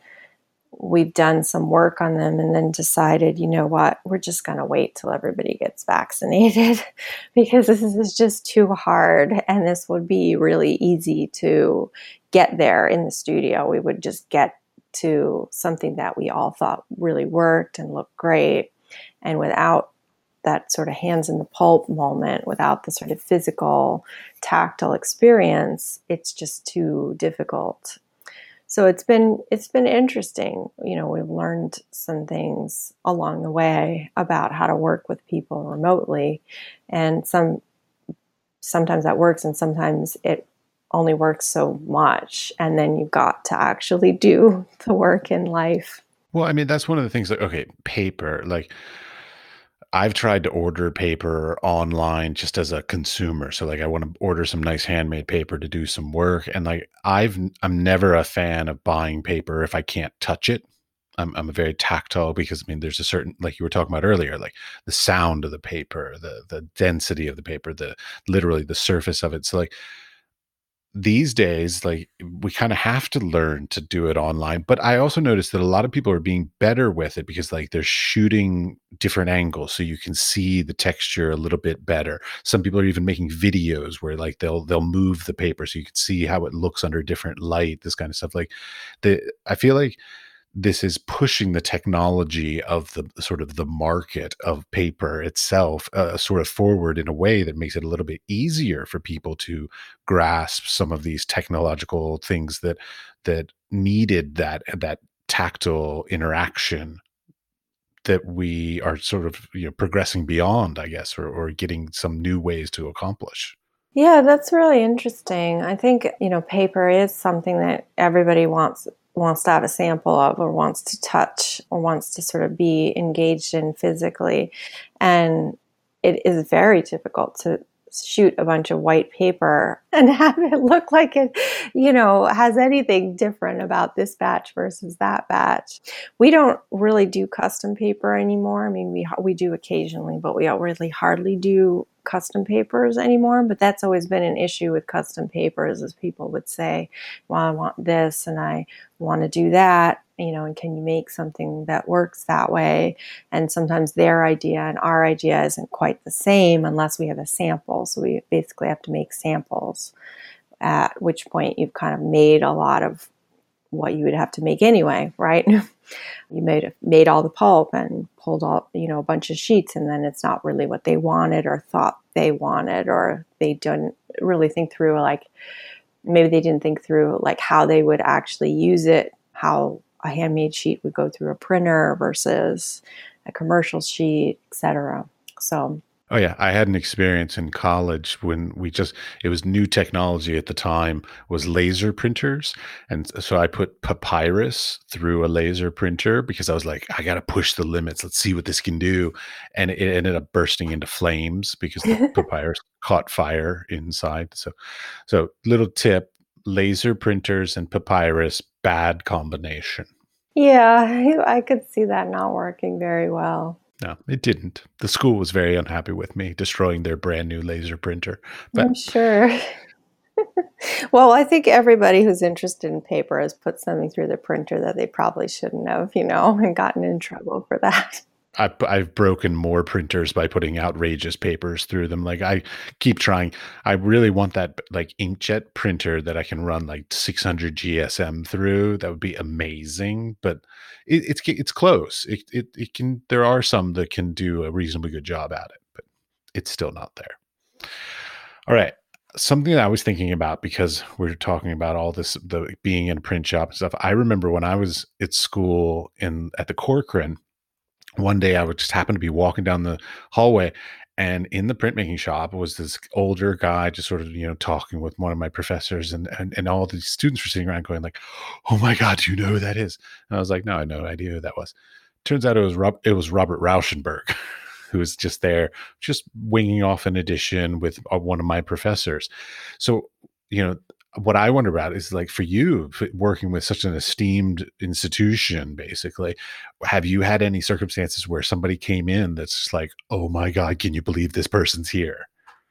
we've done some work on them and then decided, you know what, we're just going to wait till everybody gets vaccinated because this is just too hard. And this would be really easy to get there in the studio. We would just get to something that we all thought really worked and looked great. And without that sort of hands in the pulp moment, without the sort of physical, tactile experience, it's just too difficult so it's been it's been interesting. You know we've learned some things along the way about how to work with people remotely. And some sometimes that works and sometimes it only works so much. And then you've got to actually do the work in life. Well i mean that's one of the things that okay paper like I've tried to order paper online just as a consumer. So like I want to order some nice handmade paper to do some work and like I've I'm never a fan of buying paper if I can't touch it. I'm I'm a very tactile because I mean there's a certain like you were talking about earlier like the sound of the paper, the the density of the paper, the literally the surface of it. So like these days like we kind of have to learn to do it online but i also noticed that a lot of people are being better with it because like they're shooting different angles so you can see the texture a little bit better. Some people are even making videos where like they'll they'll move the paper so you can see how it looks under different light this kind of stuff like the i feel like this is pushing the technology of the sort of the market of paper itself uh, sort of forward in a way that makes it a little bit easier for people to grasp some of these technological things that that needed that that tactile interaction that we are sort of you know progressing beyond i guess or, or getting some new ways to accomplish. Yeah that's really interesting. I think you know paper is something that everybody wants wants to have a sample of or wants to touch or wants to sort of be engaged in physically. And it is very difficult to shoot a bunch of white paper and have it look like it, you know, has anything different about this batch versus that batch. We don't really do custom paper anymore. I mean, we we do occasionally, but we really hardly do custom papers anymore, but that's always been an issue with custom papers as people would say, well, I want this and I want to do that, you know, and can you make something that works that way? And sometimes their idea and our idea isn't quite the same unless we have a sample. So we basically have to make samples, at which point you've kind of made a lot of what you would have to make anyway, right? you made made all the pulp and pulled all you know a bunch of sheets, and then it's not really what they wanted or thought they wanted, or they didn't really think through like maybe they didn't think through like how they would actually use it, how a handmade sheet would go through a printer versus a commercial sheet, etc. So Oh yeah, I had an experience in college when we just it was new technology at the time was laser printers and so I put papyrus through a laser printer because I was like I got to push the limits. Let's see what this can do. And it ended up bursting into flames because the papyrus caught fire inside. So so little tip, laser printers and papyrus bad combination. Yeah, I could see that not working very well. No, it didn't. The school was very unhappy with me destroying their brand new laser printer. But I'm sure. well, I think everybody who's interested in paper has put something through the printer that they probably shouldn't have, you know, and gotten in trouble for that. I, I've broken more printers by putting outrageous papers through them. Like I keep trying. I really want that like inkjet printer that I can run like 600 GSM through. That would be amazing. But it, it's it's close. It, it it can. There are some that can do a reasonably good job at it, but it's still not there. All right something that I was thinking about because we're talking about all this the being in a print shop and stuff. I remember when I was at school in at the Corcoran, one day I would just happen to be walking down the hallway and in the printmaking shop was this older guy just sort of you know talking with one of my professors and and, and all the students were sitting around going like oh my god do you know who that is? And i was like no i had no idea who that was. Turns out it was Rob, it was robert rauschenberg who was just there just winging off an edition with uh, one of my professors. So you know what I wonder about is like for you working with such an esteemed institution, basically, have you had any circumstances where somebody came in that's like, oh my God, can you believe this person's here?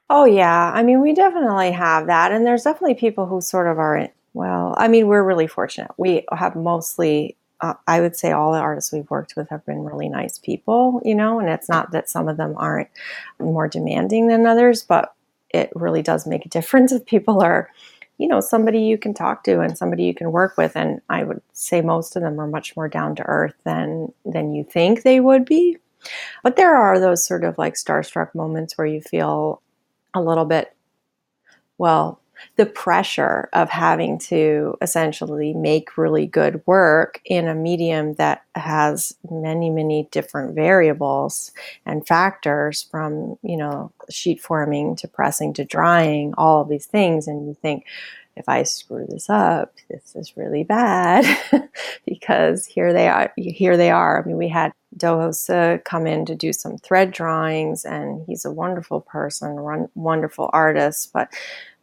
Oh, yeah. I mean, we definitely have that. And there's definitely people who sort of are, well, I mean, we're really fortunate. We have mostly, uh, I would say all the artists we've worked with have been really nice people, you know, and it's not that some of them aren't more demanding than others, but it really does make a difference if people are you know somebody you can talk to and somebody you can work with and i would say most of them are much more down to earth than than you think they would be. But there are those sort of like starstruck moments where you feel a little bit well the pressure of having to essentially make really good work in a medium that has many many different variables and factors from you know sheet forming to pressing to drying all of these things and you think if I screw this up, this is really bad because here they are. Here they are. I mean, we had Do Ho Suh come in to do some thread drawings, and he's a wonderful person, wonderful artist. But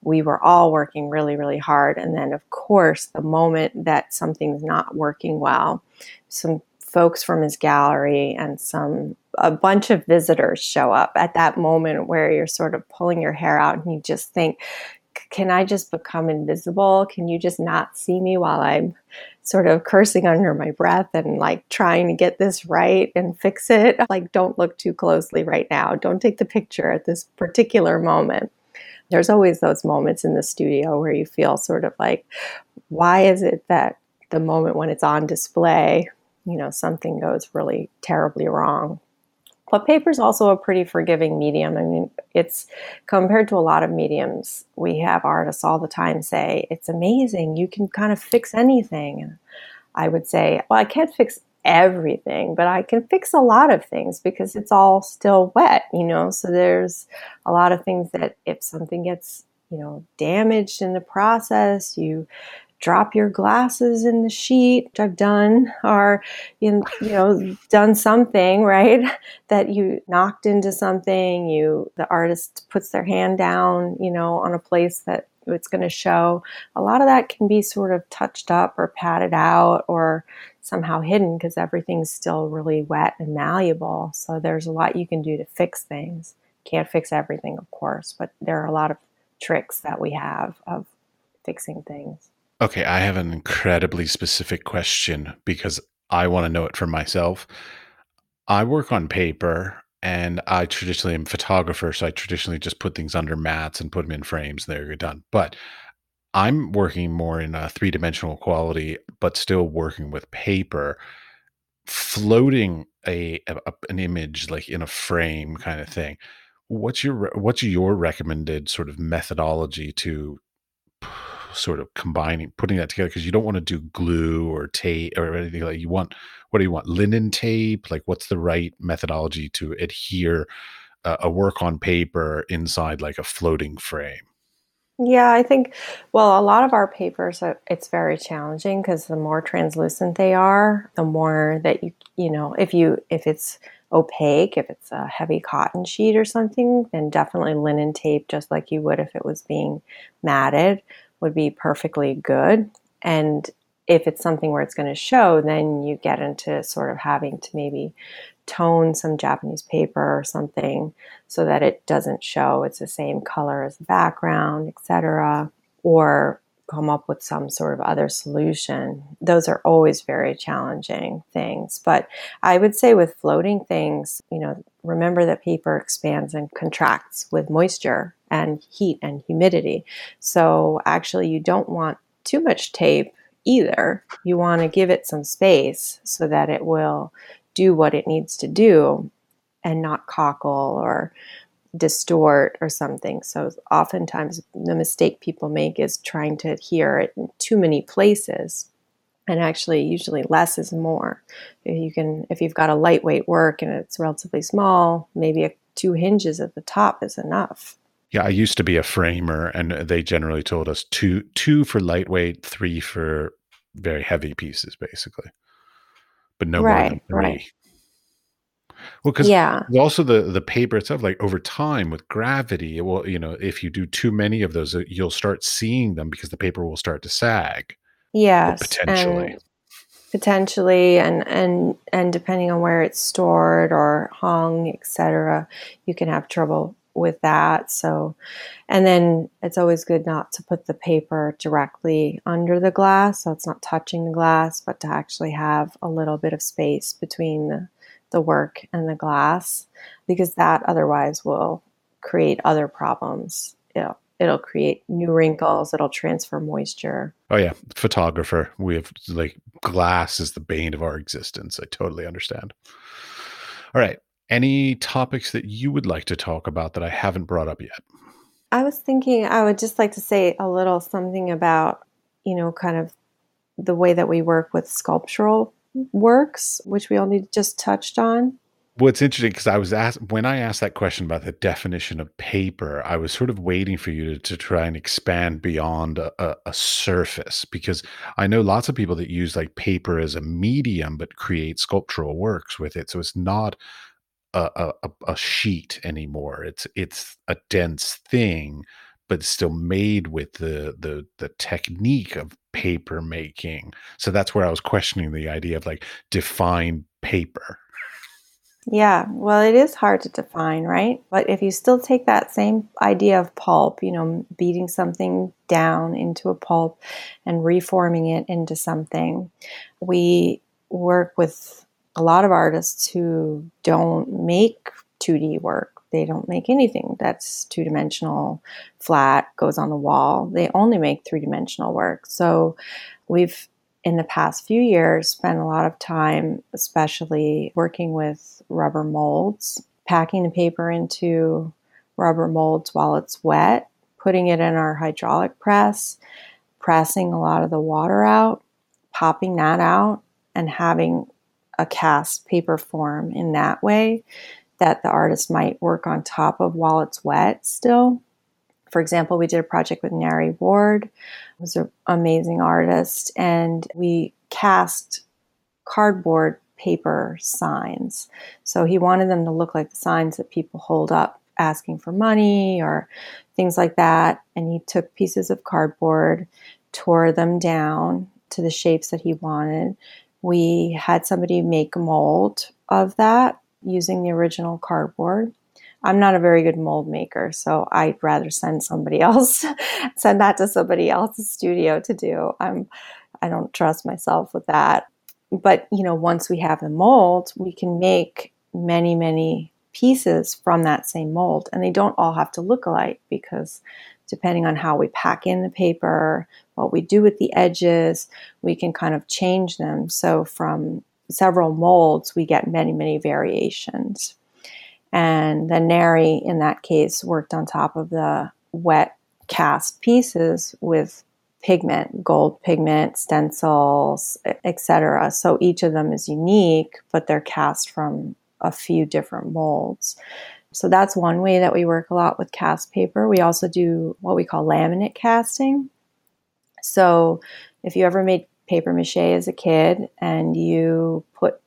we were all working really, really hard. And then, of course, the moment that something's not working well, some folks from his gallery and some a bunch of visitors show up at that moment where you're sort of pulling your hair out and you just think can I just become invisible? Can you just not see me while I'm sort of cursing under my breath and like trying to get this right and fix it? Like, don't look too closely right now. Don't take the picture at this particular moment there's always those moments in the studio where you feel sort of like, why is it that the moment when it's on display, you know, something goes really terribly wrong? But paper is also a pretty forgiving medium. I mean, it's compared to a lot of mediums, we have artists all the time say, it's amazing. You can kind of fix anything. I would say, well, I can't fix everything, but I can fix a lot of things because it's all still wet, you know. So there's a lot of things that if something gets, you know, damaged in the process, you drop your glasses in the sheet, which I've done, or in you know, done something, right? That you knocked into something, you the artist puts their hand down, you know, on a place that it's going to show. A lot of that can be sort of touched up or padded out or somehow hidden because everything's still really wet and malleable. So there's a lot you can do to fix things. Can't fix everything, of course, but there are a lot of tricks that we have of fixing things. Okay, I have an incredibly specific question because I want to know it for myself. I work on paper and I traditionally am a photographer, so I traditionally just put things under mats and put them in frames. And they're done. But I'm working more in a three dimensional quality, but still working with paper, floating a, a, an image like in a frame kind of thing. What's your what's your recommended sort of methodology to sort of combining, putting that together because you don't want to do glue or tape or anything like you want. What do you want? Linen tape? Like, what's the right methodology to adhere uh, a work on paper inside like a floating frame? Yeah, I think, well, a lot of our papers, uh, it's very challenging because the more translucent they are, the more that you, you know, if you, if it's opaque, if it's a heavy cotton sheet or something, then definitely linen tape, just like you would if it was being matted, would be perfectly good. And if it's something where it's going to show, then you get into sort of having to maybe tone some Japanese paper or something so that it doesn't show it's the same color as the background, etc. Or come up with some sort of other solution. Those are always very challenging things. But I would say with floating things, you know, remember that paper expands and contracts with moisture and heat and humidity. So actually, you don't want too much tape either. You want to give it some space so that it will do what it needs to do and not cockle or distort or something. So oftentimes the mistake people make is trying to adhere it in too many places. And actually usually less is more. If you can if you've got a lightweight work and it's relatively small, maybe a, two hinges at the top is enough. Yeah, I used to be a framer and they generally told us two two for lightweight, three for very heavy pieces basically. But no right, more than three. Right. Well, because yeah, also the the paper itself, like over time with gravity, well, you know, if you do too many of those, you'll start seeing them because the paper will start to sag. Yes, potentially. And potentially, and and and depending on where it's stored or hung, etc., you can have trouble with that. So, and then it's always good not to put the paper directly under the glass, so it's not touching the glass, but to actually have a little bit of space between the work and the glass because that otherwise will create other problems. It'll, it'll create new wrinkles, it'll transfer moisture. Oh, yeah. Photographer, we have like glass is the bane of our existence. I totally understand. All right. Any topics that you would like to talk about that I haven't brought up yet? I was thinking I would just like to say a little something about, you know, kind of the way that we work with sculptural works, which we only just touched on? Well, it's interesting because I was asked when I asked that question about the definition of paper, I was sort of waiting for you to, to try and expand beyond a, a, a, surface because I know lots of people that use like paper as a medium but create sculptural works with it. So it's not a, a, a sheet anymore. It's it's a dense thing, but still made with the the the technique of paper making. So that's where I was questioning the idea of like define paper. Yeah, well, it is hard to define, right? But if you still take that same idea of pulp, you know, beating something down into a pulp and reforming it into something, we work with a lot of artists who don't make 2D work they don't make anything that's two dimensional, flat, goes on the wall. They only make three dimensional work. So we've in the past few years spent a lot of time especially working with rubber molds packing the paper into rubber molds while it's wet putting it in our hydraulic press pressing a lot of the water out popping that out and having a cast paper form in that way that the artist might work on top of while it's wet still. For example, we did a project with Nari Ward, who's an amazing artist, and we cast cardboard paper signs. So he wanted them to look like the signs that people hold up asking for money or things like that. And he took pieces of cardboard, tore them down to the shapes that he wanted. We had somebody make a mold of that using the original cardboard. I'm not a very good mold maker, so I'd rather send somebody else, send that to somebody else's studio to do. I'm, I don't trust myself with that. But you know, once we have the mold, we can make many, many pieces from that same mold, and they don't all have to look alike because depending on how we pack in the paper, what we do with the edges, we can kind of change them. So from several molds, we get many, many variations. And the Nari, in that case, worked on top of the wet cast pieces with pigment, gold pigment, stencils, etc. So each of them is unique, but they're cast from a few different molds. So that's one way that we work a lot with cast paper. We also do what we call laminate casting. So if you ever made paper mache as a kid and you put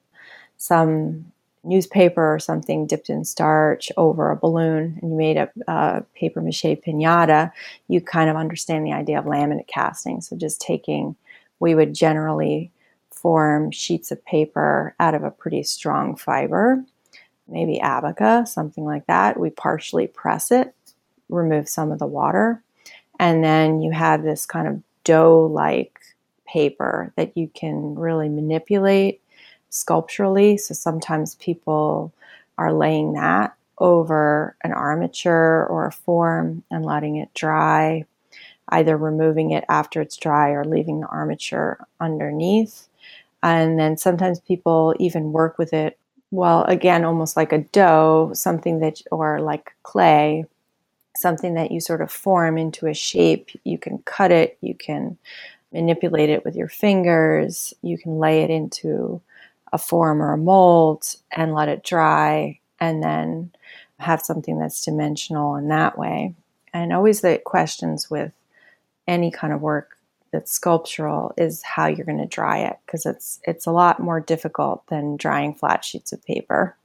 some newspaper or something dipped in starch over a balloon and you made a, a, paper mache pinata, you kind of understand the idea of laminate casting. So just taking, we would generally form sheets of paper out of a pretty strong fiber, maybe abaca, something like that. We partially press it, remove some of the water, and then you have this kind of dough like paper that you can really manipulate sculpturally. So sometimes people are laying that over an armature or a form and letting it dry, either removing it after it's dry or leaving the armature underneath. And then sometimes people even work with it, well, again, almost like a dough, something that, or like clay, something that you sort of form into a shape. You can cut it, you can manipulate it with your fingers, you can lay it into a form or a mold and let it dry and then have something that's dimensional in that way. And always the questions with any kind of work that's sculptural is how you're going to dry it because it's it's a lot more difficult than drying flat sheets of paper.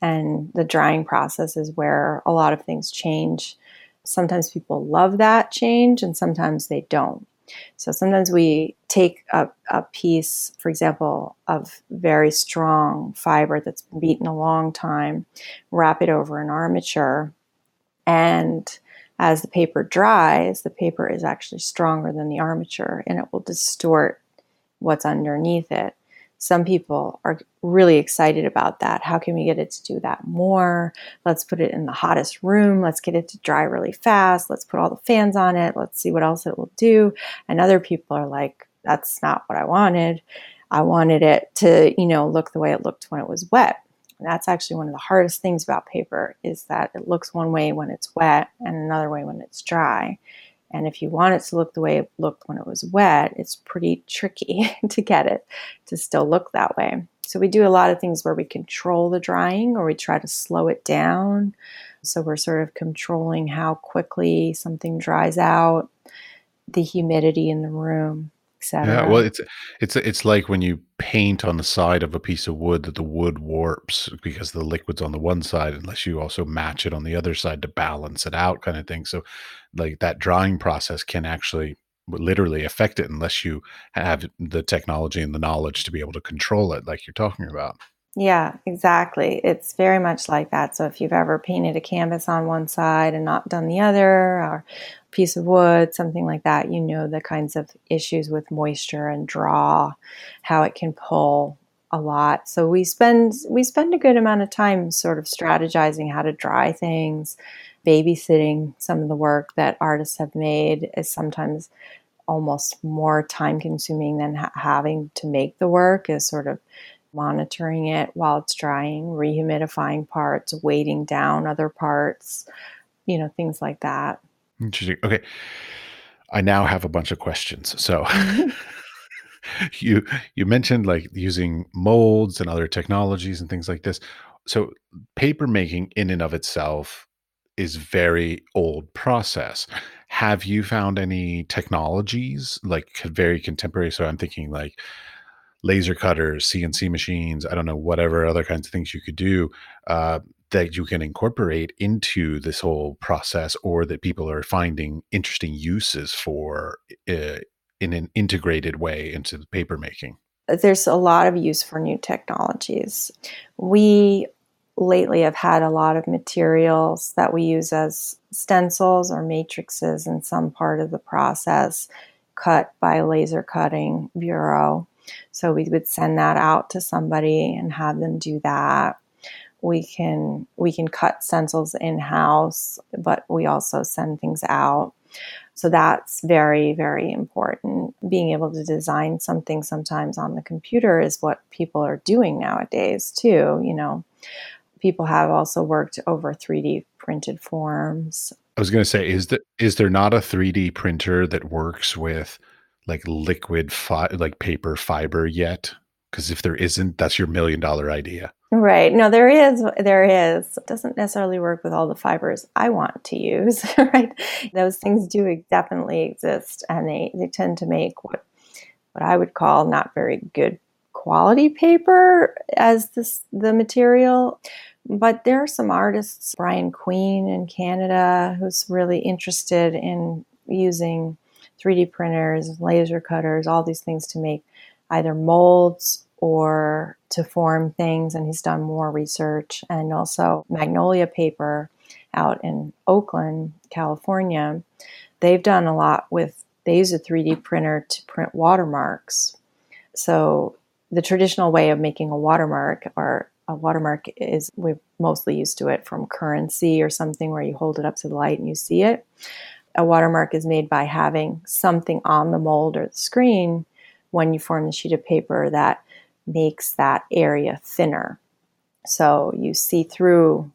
And the drying process is where a lot of things change. Sometimes people love that change and sometimes they don't. So sometimes we take a, a piece, for example, of very strong fiber that's been beaten a long time, wrap it over an armature, and as the paper dries, the paper is actually stronger than the armature and it will distort what's underneath it some people are really excited about that. How can we get it to do that more? Let's put it in the hottest room. Let's get it to dry really fast. Let's put all the fans on it. Let's see what else it will do. And other people are like, that's not what I wanted. I wanted it to, you know, look the way it looked when it was wet. That's actually one of the hardest things about paper is that it looks one way when it's wet and another way when it's dry. And if you want it to look the way it looked when it was wet, it's pretty tricky to get it to still look that way. So we do a lot of things where we control the drying or we try to slow it down. So we're sort of controlling how quickly something dries out, the humidity in the room, etc. Yeah, well, it's it's it's like when you paint on the side of a piece of wood that the wood warps because the liquid's on the one side, unless you also match it on the other side to balance it out, kind of thing. So, like that drying process can actually literally affect it unless you have the technology and the knowledge to be able to control it, like you're talking about. Yeah, exactly. It's very much like that. So if you've ever painted a canvas on one side and not done the other, or piece of wood, something like that, you know the kinds of issues with moisture and draw, how it can pull a lot. So we spend we spend a good amount of time sort of strategizing how to dry things, babysitting some of the work that artists have made is sometimes almost more time consuming than ha- having to make the work is sort of monitoring it while it's drying, rehumidifying parts, weighting down other parts, you know, things like that. Interesting. Okay. I now have a bunch of questions. So you you mentioned like using molds and other technologies and things like this. So paper making in and of itself is very old process. Have you found any technologies like very contemporary? So I'm thinking like laser cutters, CNC machines, I don't know, whatever other kinds of things you could do uh, that you can incorporate into this whole process or that people are finding interesting uses for uh, in an integrated way into paper making? There's a lot of use for new technologies. We lately have had a lot of materials that we use as stencils or matrices in some part of the process cut by laser cutting bureau so we would send that out to somebody and have them do that. We can we can cut stencils in house, but we also send things out. So that's very, very important. Being able to design something sometimes on the computer is what people are doing nowadays, too. You know, people have also worked over 3D printed forms. I was going to say, is that is there not a 3D printer that works with like liquid fi- like paper fiber yet? Because if there isn't, that's your million dollar idea. Right. No, there is. There is. It doesn't necessarily work with all the fibers I want to use. Right. Those things do definitely exist, and they they tend to make what what I would call not very good quality paper as this the material. But there are some artists, Brian Queen in Canada, who's really interested in using 3D printers, laser cutters, all these things to make either molds or to form things. And he's done more research. And also, Magnolia Paper out in Oakland, California, they've done a lot with, they use a 3D printer to print watermarks. So, the traditional way of making a watermark or a watermark is we're mostly used to it from currency or something where you hold it up to the light and you see it. A watermark is made by having something on the mold or the screen when you form the sheet of paper that makes that area thinner. So you see through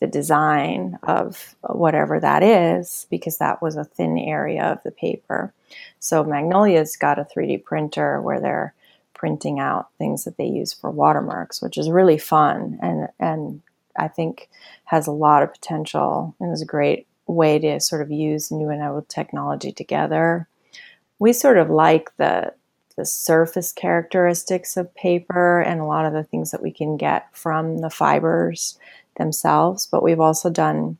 the design of whatever that is because that was a thin area of the paper. So Magnolia's got a 3D printer where they're printing out things that they use for watermarks, which is really fun and and I think has a lot of potential and is a great way to sort of use new and old technology together. We sort of like the the surface characteristics of paper and a lot of the things that we can get from the fibers themselves. But we've also done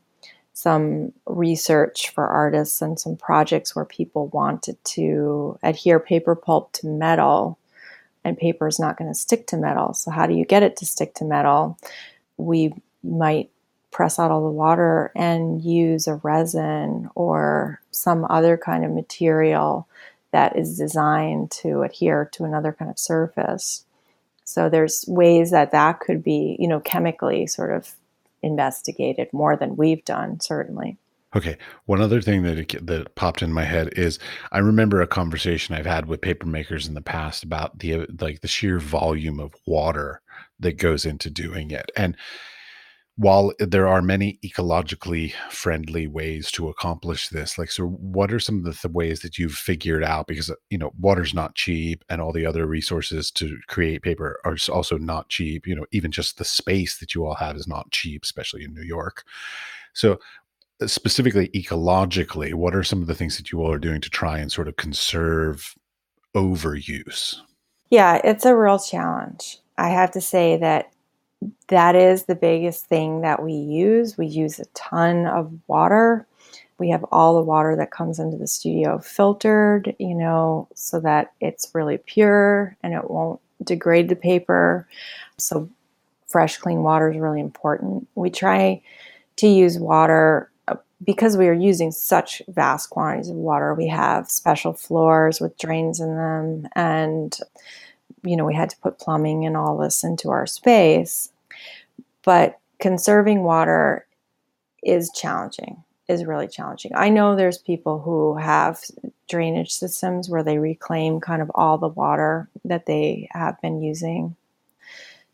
some research for artists and some projects where people wanted to adhere paper pulp to metal, and paper is not going to stick to metal. So, how do you get it to stick to metal? We might press out all the water and use a resin or some other kind of material that is designed to adhere to another kind of surface. So there's ways that that could be, you know, chemically sort of investigated more than we've done, certainly. Okay. One other thing that it, that popped in my head is I remember a conversation I've had with paper makers in the past about the like the sheer volume of water that goes into doing it. And while there are many ecologically friendly ways to accomplish this like so what are some of the th- ways that you've figured out because uh, you know water's not cheap and all the other resources to create paper are also not cheap you know even just the space that you all have is not cheap especially in new york. So uh, specifically ecologically what are some of the things that you all are doing to try and sort of conserve overuse? Yeah it's a real challenge. I have to say that that is the biggest thing that we use. We use a ton of water. We have all the water that comes into the studio filtered, you know, so that it's really pure and it won't degrade the paper. So, fresh, clean water is really important. We try to use water uh, because we are using such vast quantities of water. We have special floors with drains in them and you know, we had to put plumbing and all this into our space. But conserving water is challenging, is really challenging. I know there's people who have drainage systems where they reclaim kind of all the water that they have been using.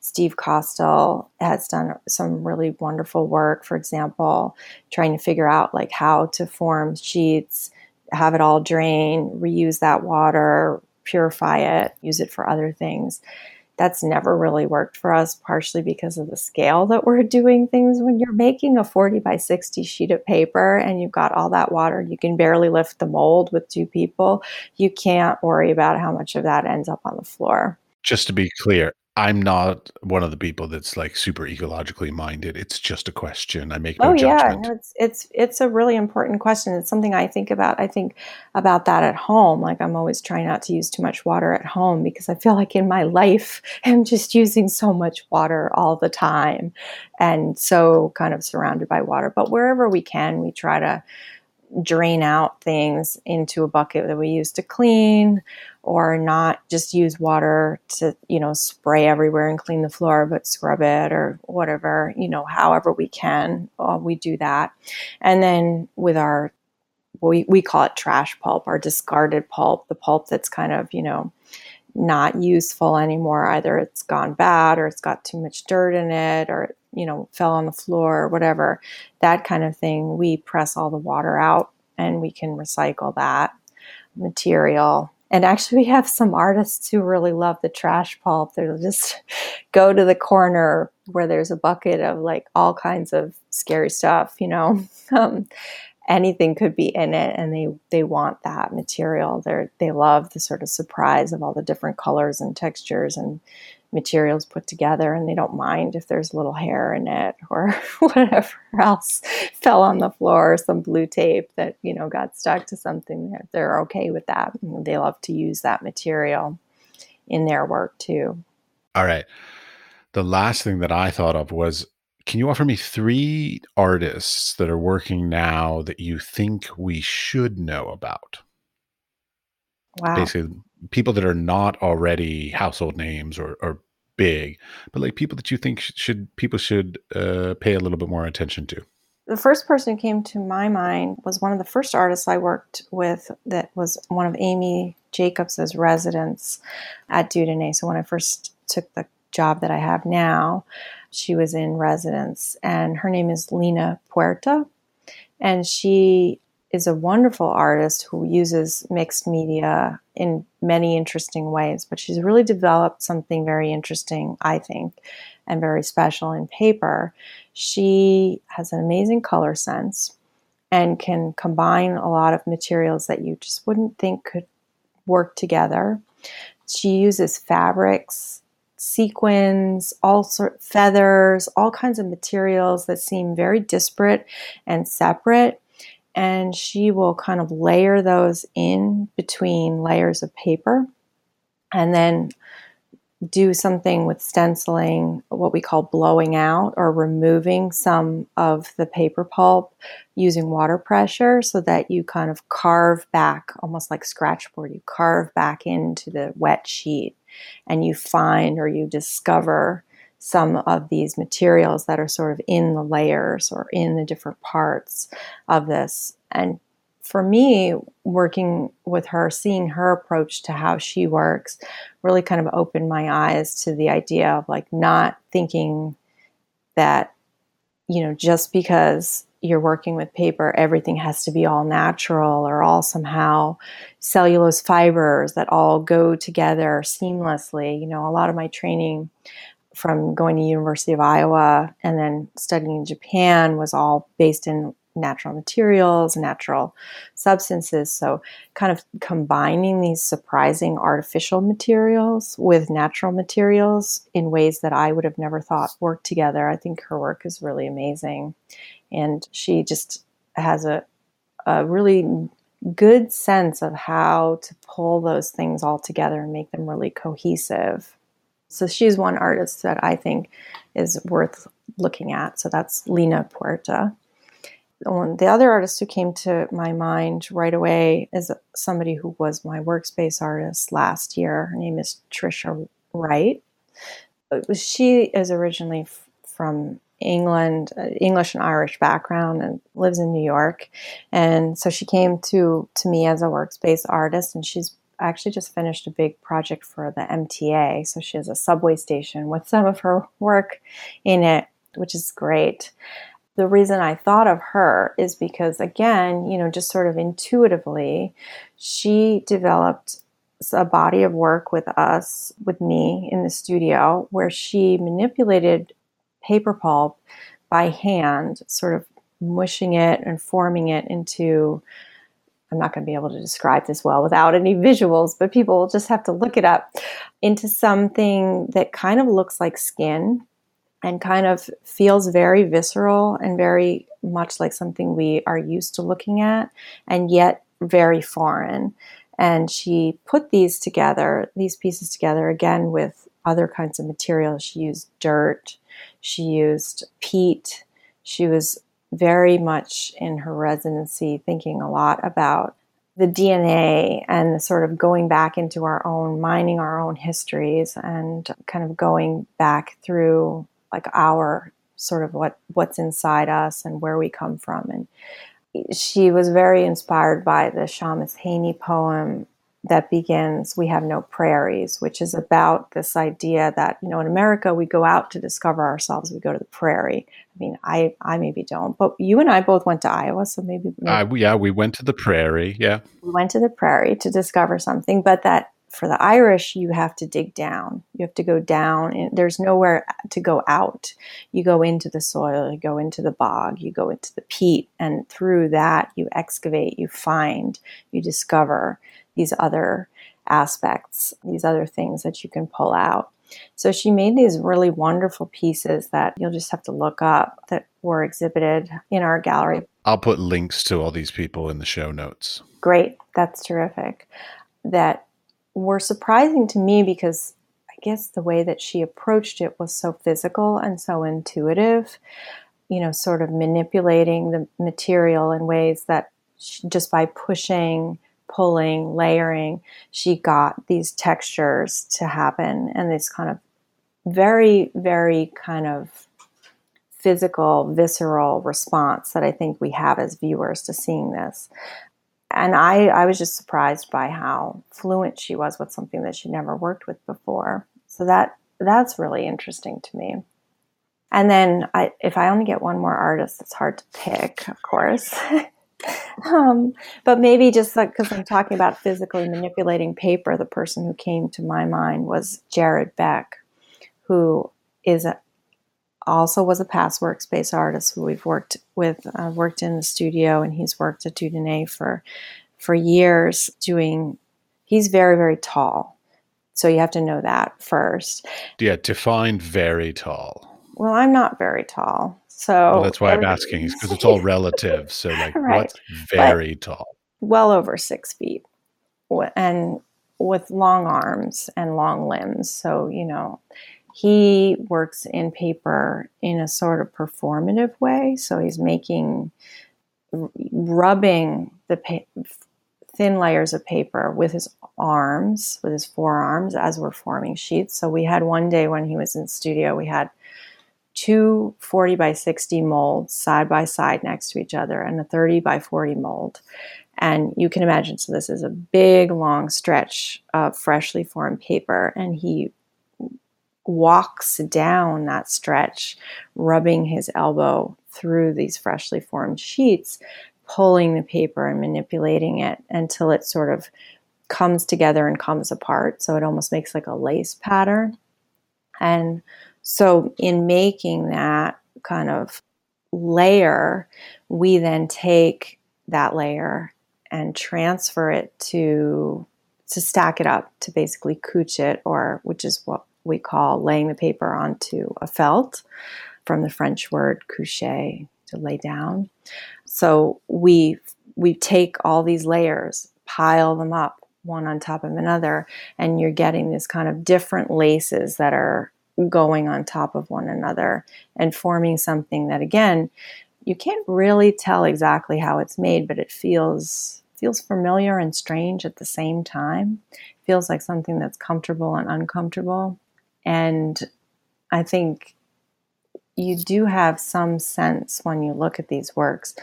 Steve Kostell has done some really wonderful work, for example, trying to figure out like how to form sheets, have it all drain, reuse that water, purify it, use it for other things. That's never really worked for us, partially because of the scale that we're doing things. When you're making a 40 by 60 sheet of paper and you've got all that water, you can barely lift the mold with two people. You can't worry about how much of that ends up on the floor. Just to be clear, I'm not one of the people that's like super ecologically minded. It's just a question. I make no oh, judgment. yeah, it's it's it's a really important question. It's something I think about. I think about that at home. Like I'm always trying not to use too much water at home because I feel like in my life I'm just using so much water all the time and so kind of surrounded by water. But wherever we can, we try to drain out things into a bucket that we use to clean or not just use water to you know spray everywhere and clean the floor but scrub it or whatever you know however we can uh, we do that. And then with our we, we call it trash pulp or discarded pulp the pulp that's kind of you know not useful anymore. Either it's gone bad or it's got too much dirt in it or you know, fell on the floor or whatever, that kind of thing, we press all the water out and we can recycle that material. And actually, we have some artists who really love the trash pulp. They'll just go to the corner where there's a bucket of like all kinds of scary stuff, you know. Um, anything could be in it and they they want that material they they love the sort of surprise of all the different colors and textures and materials put together and they don't mind if there's a little hair in it or whatever else fell on the floor or some blue tape that you know got stuck to something they're, they're okay with that they love to use that material in their work too all right the last thing that i thought of was can you offer me three artists that are working now that you think we should know about? Wow. Basically, people that are not already household names or, or big, but like people that you think should people should uh, pay a little bit more attention to. The first person who came to my mind was one of the first artists I worked with that was one of Amy Jacobs's residents at Dieu Donné. So when I first took the job that I have now, she was in residence, and her name is Lina Puerta. And she is a wonderful artist who uses mixed media in many interesting ways, but she's really developed something very interesting, I think, and very special in paper. She has an amazing color sense and can combine a lot of materials that you just wouldn't think could work together. She uses fabrics sequins, all sort feathers, all kinds of materials that seem very disparate and separate. And she will kind of layer those in between layers of paper and then do something with stenciling, what we call blowing out or removing some of the paper pulp using water pressure so that you kind of carve back, almost like scratchboard, you carve back into the wet sheet and you find or you discover some of these materials that are sort of in the layers or in the different parts of this. And for me, working with her, seeing her approach to how she works really kind of opened my eyes to the idea of like not thinking that, you know, just because you're working with paper, everything has to be all natural or all somehow cellulose fibers that all go together seamlessly. You know, a lot of my training from going to University of Iowa and then studying in Japan was all based in natural materials, natural substances. So, kind of combining these surprising artificial materials with natural materials in ways that I would have never thought worked together. I think her work is really amazing and she just has a, a really good sense of how to pull those things all together and make them really cohesive. So she's one artist that I think is worth looking at. So that's Lina Puerta. The other artist who came to my mind right away is somebody who was my workspace artist last year. Her name is Trisha Wright. She is originally from England, uh, English and Irish background, and lives in New York. And so she came to to me as a workspace artist, and she's actually just finished a big project for the MTA. So she has a subway station with some of her work in it, which is great. The reason I thought of her is because, again, you know, just sort of intuitively, she developed a body of work with us, with me in the studio, where she manipulated paper pulp by hand, sort of mushing it and forming it into. I'm not going to be able to describe this well without any visuals, but people will just have to look it up into something that kind of looks like skin and kind of feels very visceral and very much like something we are used to looking at, and yet very foreign. And she put these together, these pieces together again with other kinds of materials. She used dirt, she used peat. She was very much in her residency thinking a lot about the DNA and the sort of going back into our own, mining our own histories and kind of going back through like our sort of what what's inside us and where we come from. And she was very inspired by the Seamus Heaney poem that begins We Have No Prairies, which is about this idea that, you know, in America, we go out to discover ourselves, we go to the prairie. I mean, I, I maybe don't, but you and I both went to Iowa, so maybe. maybe uh, yeah, we went to the prairie. Yeah. We went to the prairie to discover something, but that for the Irish, you have to dig down. You have to go down. And there's nowhere to go out. You go into the soil, you go into the bog, you go into the peat, and through that, you excavate, you find, you discover these other aspects, these other things that you can pull out. So she made these really wonderful pieces that you'll just have to look up that were exhibited in our gallery. I'll put links to all these people in the show notes. Great. That's terrific. That were surprising to me because I guess the way that she approached it was so physical and so intuitive, you know, sort of manipulating the material in ways that she, just by pushing, pulling, layering, she got these textures to happen and this kind of very, very kind of physical, visceral response that I think we have as viewers to seeing this and I, I was just surprised by how fluent she was with something that she'd never worked with before. So that that's really interesting to me. And then I, if I only get one more artist, it's hard to pick, of course. um, but maybe just like because I'm talking about physically manipulating paper, the person who came to my mind was Jared Beck, who is a, also was a past workspace artist who we've worked with, uh, worked in the studio, and he's worked at Dieu Donné for for years. Doing, he's very very tall, so you have to know that first. Yeah, define very tall. Well, I'm not very tall, so well, that's why I'm asking, because it's all relative. So, like, right. what's very but tall? Well over six feet, and with long arms and long limbs. So you know he works in paper in a sort of performative way. So he's making, rubbing the pa- thin layers of paper with his arms, with his forearms, as we're forming sheets. So we had one day when he was in studio, we had two 40 by 60 molds side by side next to each other and a 30 by 40 mold. And you can imagine, so this is a big, long stretch of freshly formed paper. And he walks down that stretch, rubbing his elbow through these freshly formed sheets, pulling the paper and manipulating it until it sort of comes together and comes apart. So it almost makes like a lace pattern. And so, in making that kind of layer, we then take that layer and transfer it to to stack it up to basically couch it or which is what we call laying the paper onto a felt from the French word coucher to lay down. So we we take all these layers, pile them up one on top of another, and you're getting this kind of different laces that are going on top of one another and forming something that again you can't really tell exactly how it's made, but it feels feels familiar and strange at the same time. feels like something that's comfortable and uncomfortable. And I think you do have some sense when you look at these works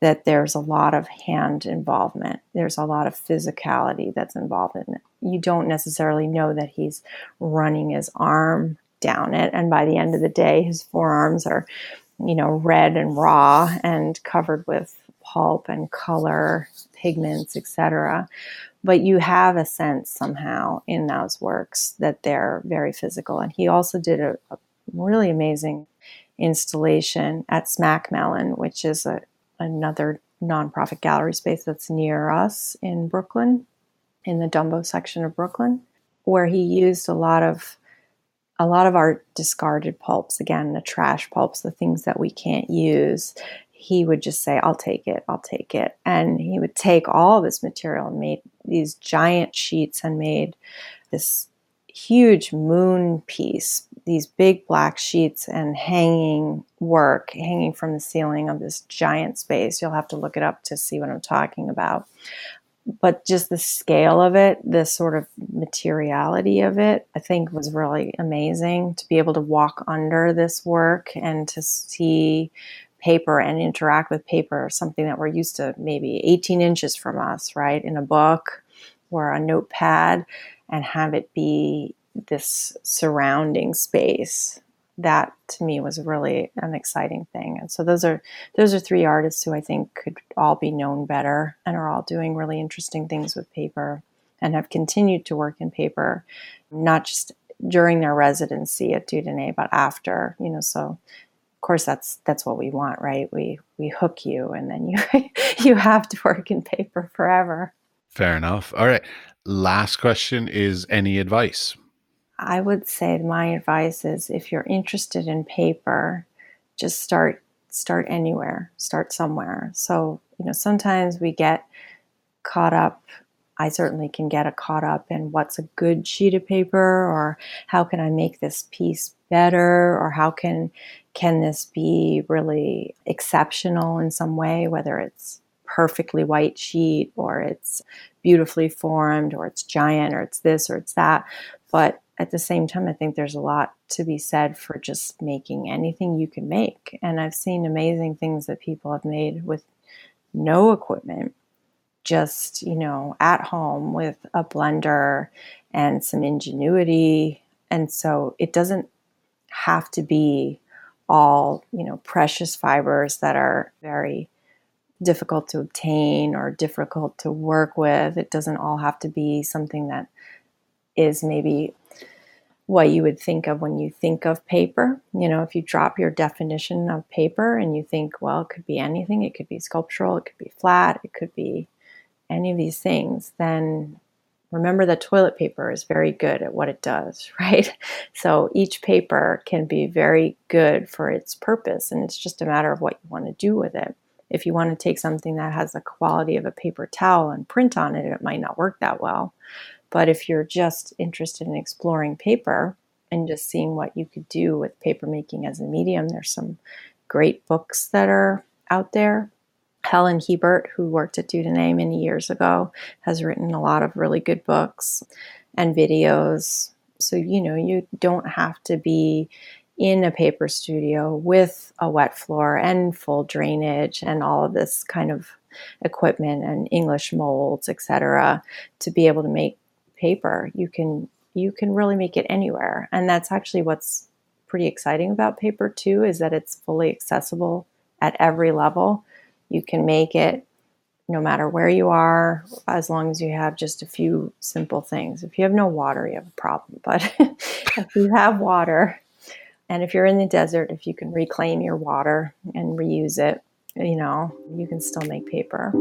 that there's a lot of hand involvement. There's a lot of physicality that's involved in it. You don't necessarily know that he's running his arm down it. And by the end of the day, his forearms are, you know, red and raw and covered with pulp and color, pigments, etc but you have a sense somehow in those works that they're very physical. And he also did a, a really amazing installation at Smack Mellon, which is a, another nonprofit gallery space that's near us in Brooklyn, in the Dumbo section of Brooklyn, where he used a lot of a lot of our discarded pulps again the trash pulps the things that we can't use he would just say, I'll take it, I'll take it. And he would take all this material and made these giant sheets and made this huge moon piece, these big black sheets and hanging work hanging from the ceiling of this giant space. You'll have to look it up to see what I'm talking about. But just the scale of it, the sort of materiality of it, I think was really amazing to be able to walk under this work and to see paper and interact with paper, something that we're used to maybe 18 inches from us, right, in a book. or a notepad and have it be this surrounding space that to me was really an exciting thing. And so those are those are three artists who i think could all be known better and are all doing really interesting things with paper and have continued to work in paper not just during their residency at Dieu Donné but after you know. So of course that's that's what we want right? We we hook you and then you you have to work in paper forever. Fair enough. All right. Last question is any advice i would say my advice is if you're interested in paper just start start anywhere start somewhere. So you know sometimes we get caught up I certainly can get caught up in what's a good sheet of paper or how can I make this piece better or how can can this be really exceptional in some way whether it's perfectly white sheet or it's beautifully formed or it's giant or it's this or it's that. But at the same time i think there's a lot to be said for just making anything you can make. And i've seen amazing things that people have made with no equipment just you know at home with a blender and some ingenuity. And so it doesn't have to be all you know precious fibers that are very difficult to obtain or difficult to work with. It doesn't all have to be something that is maybe what you would think of when you think of paper you know if you drop your definition of paper and you think well it could be anything it could be sculptural it could be flat it could be any of these things then remember that toilet paper is very good at what it does, right? So each paper can be very good for its purpose, and it's just a matter of what you want to do with it. If you want to take something that has the quality of a paper towel and print on it, it might not work that well. But if you're just interested in exploring paper and just seeing what you could do with paper making as a medium, there's some great books that are out there Helen Hiebert, who worked at Dieu Donné many years ago, has written a lot of really good books and videos. So, you know, you don't have to be in a paper studio with a wet floor and full drainage and all of this kind of equipment and English molds, etc., to be able to make paper. You can you can really make it anywhere. And that's actually what's pretty exciting about paper too is that it's fully accessible at every level you can make it no matter where you are, as long as you have just a few simple things. If you have no water, you have a problem. But if you have water, and if you're in the desert, if you can reclaim your water and reuse it, you know, you can still make paper.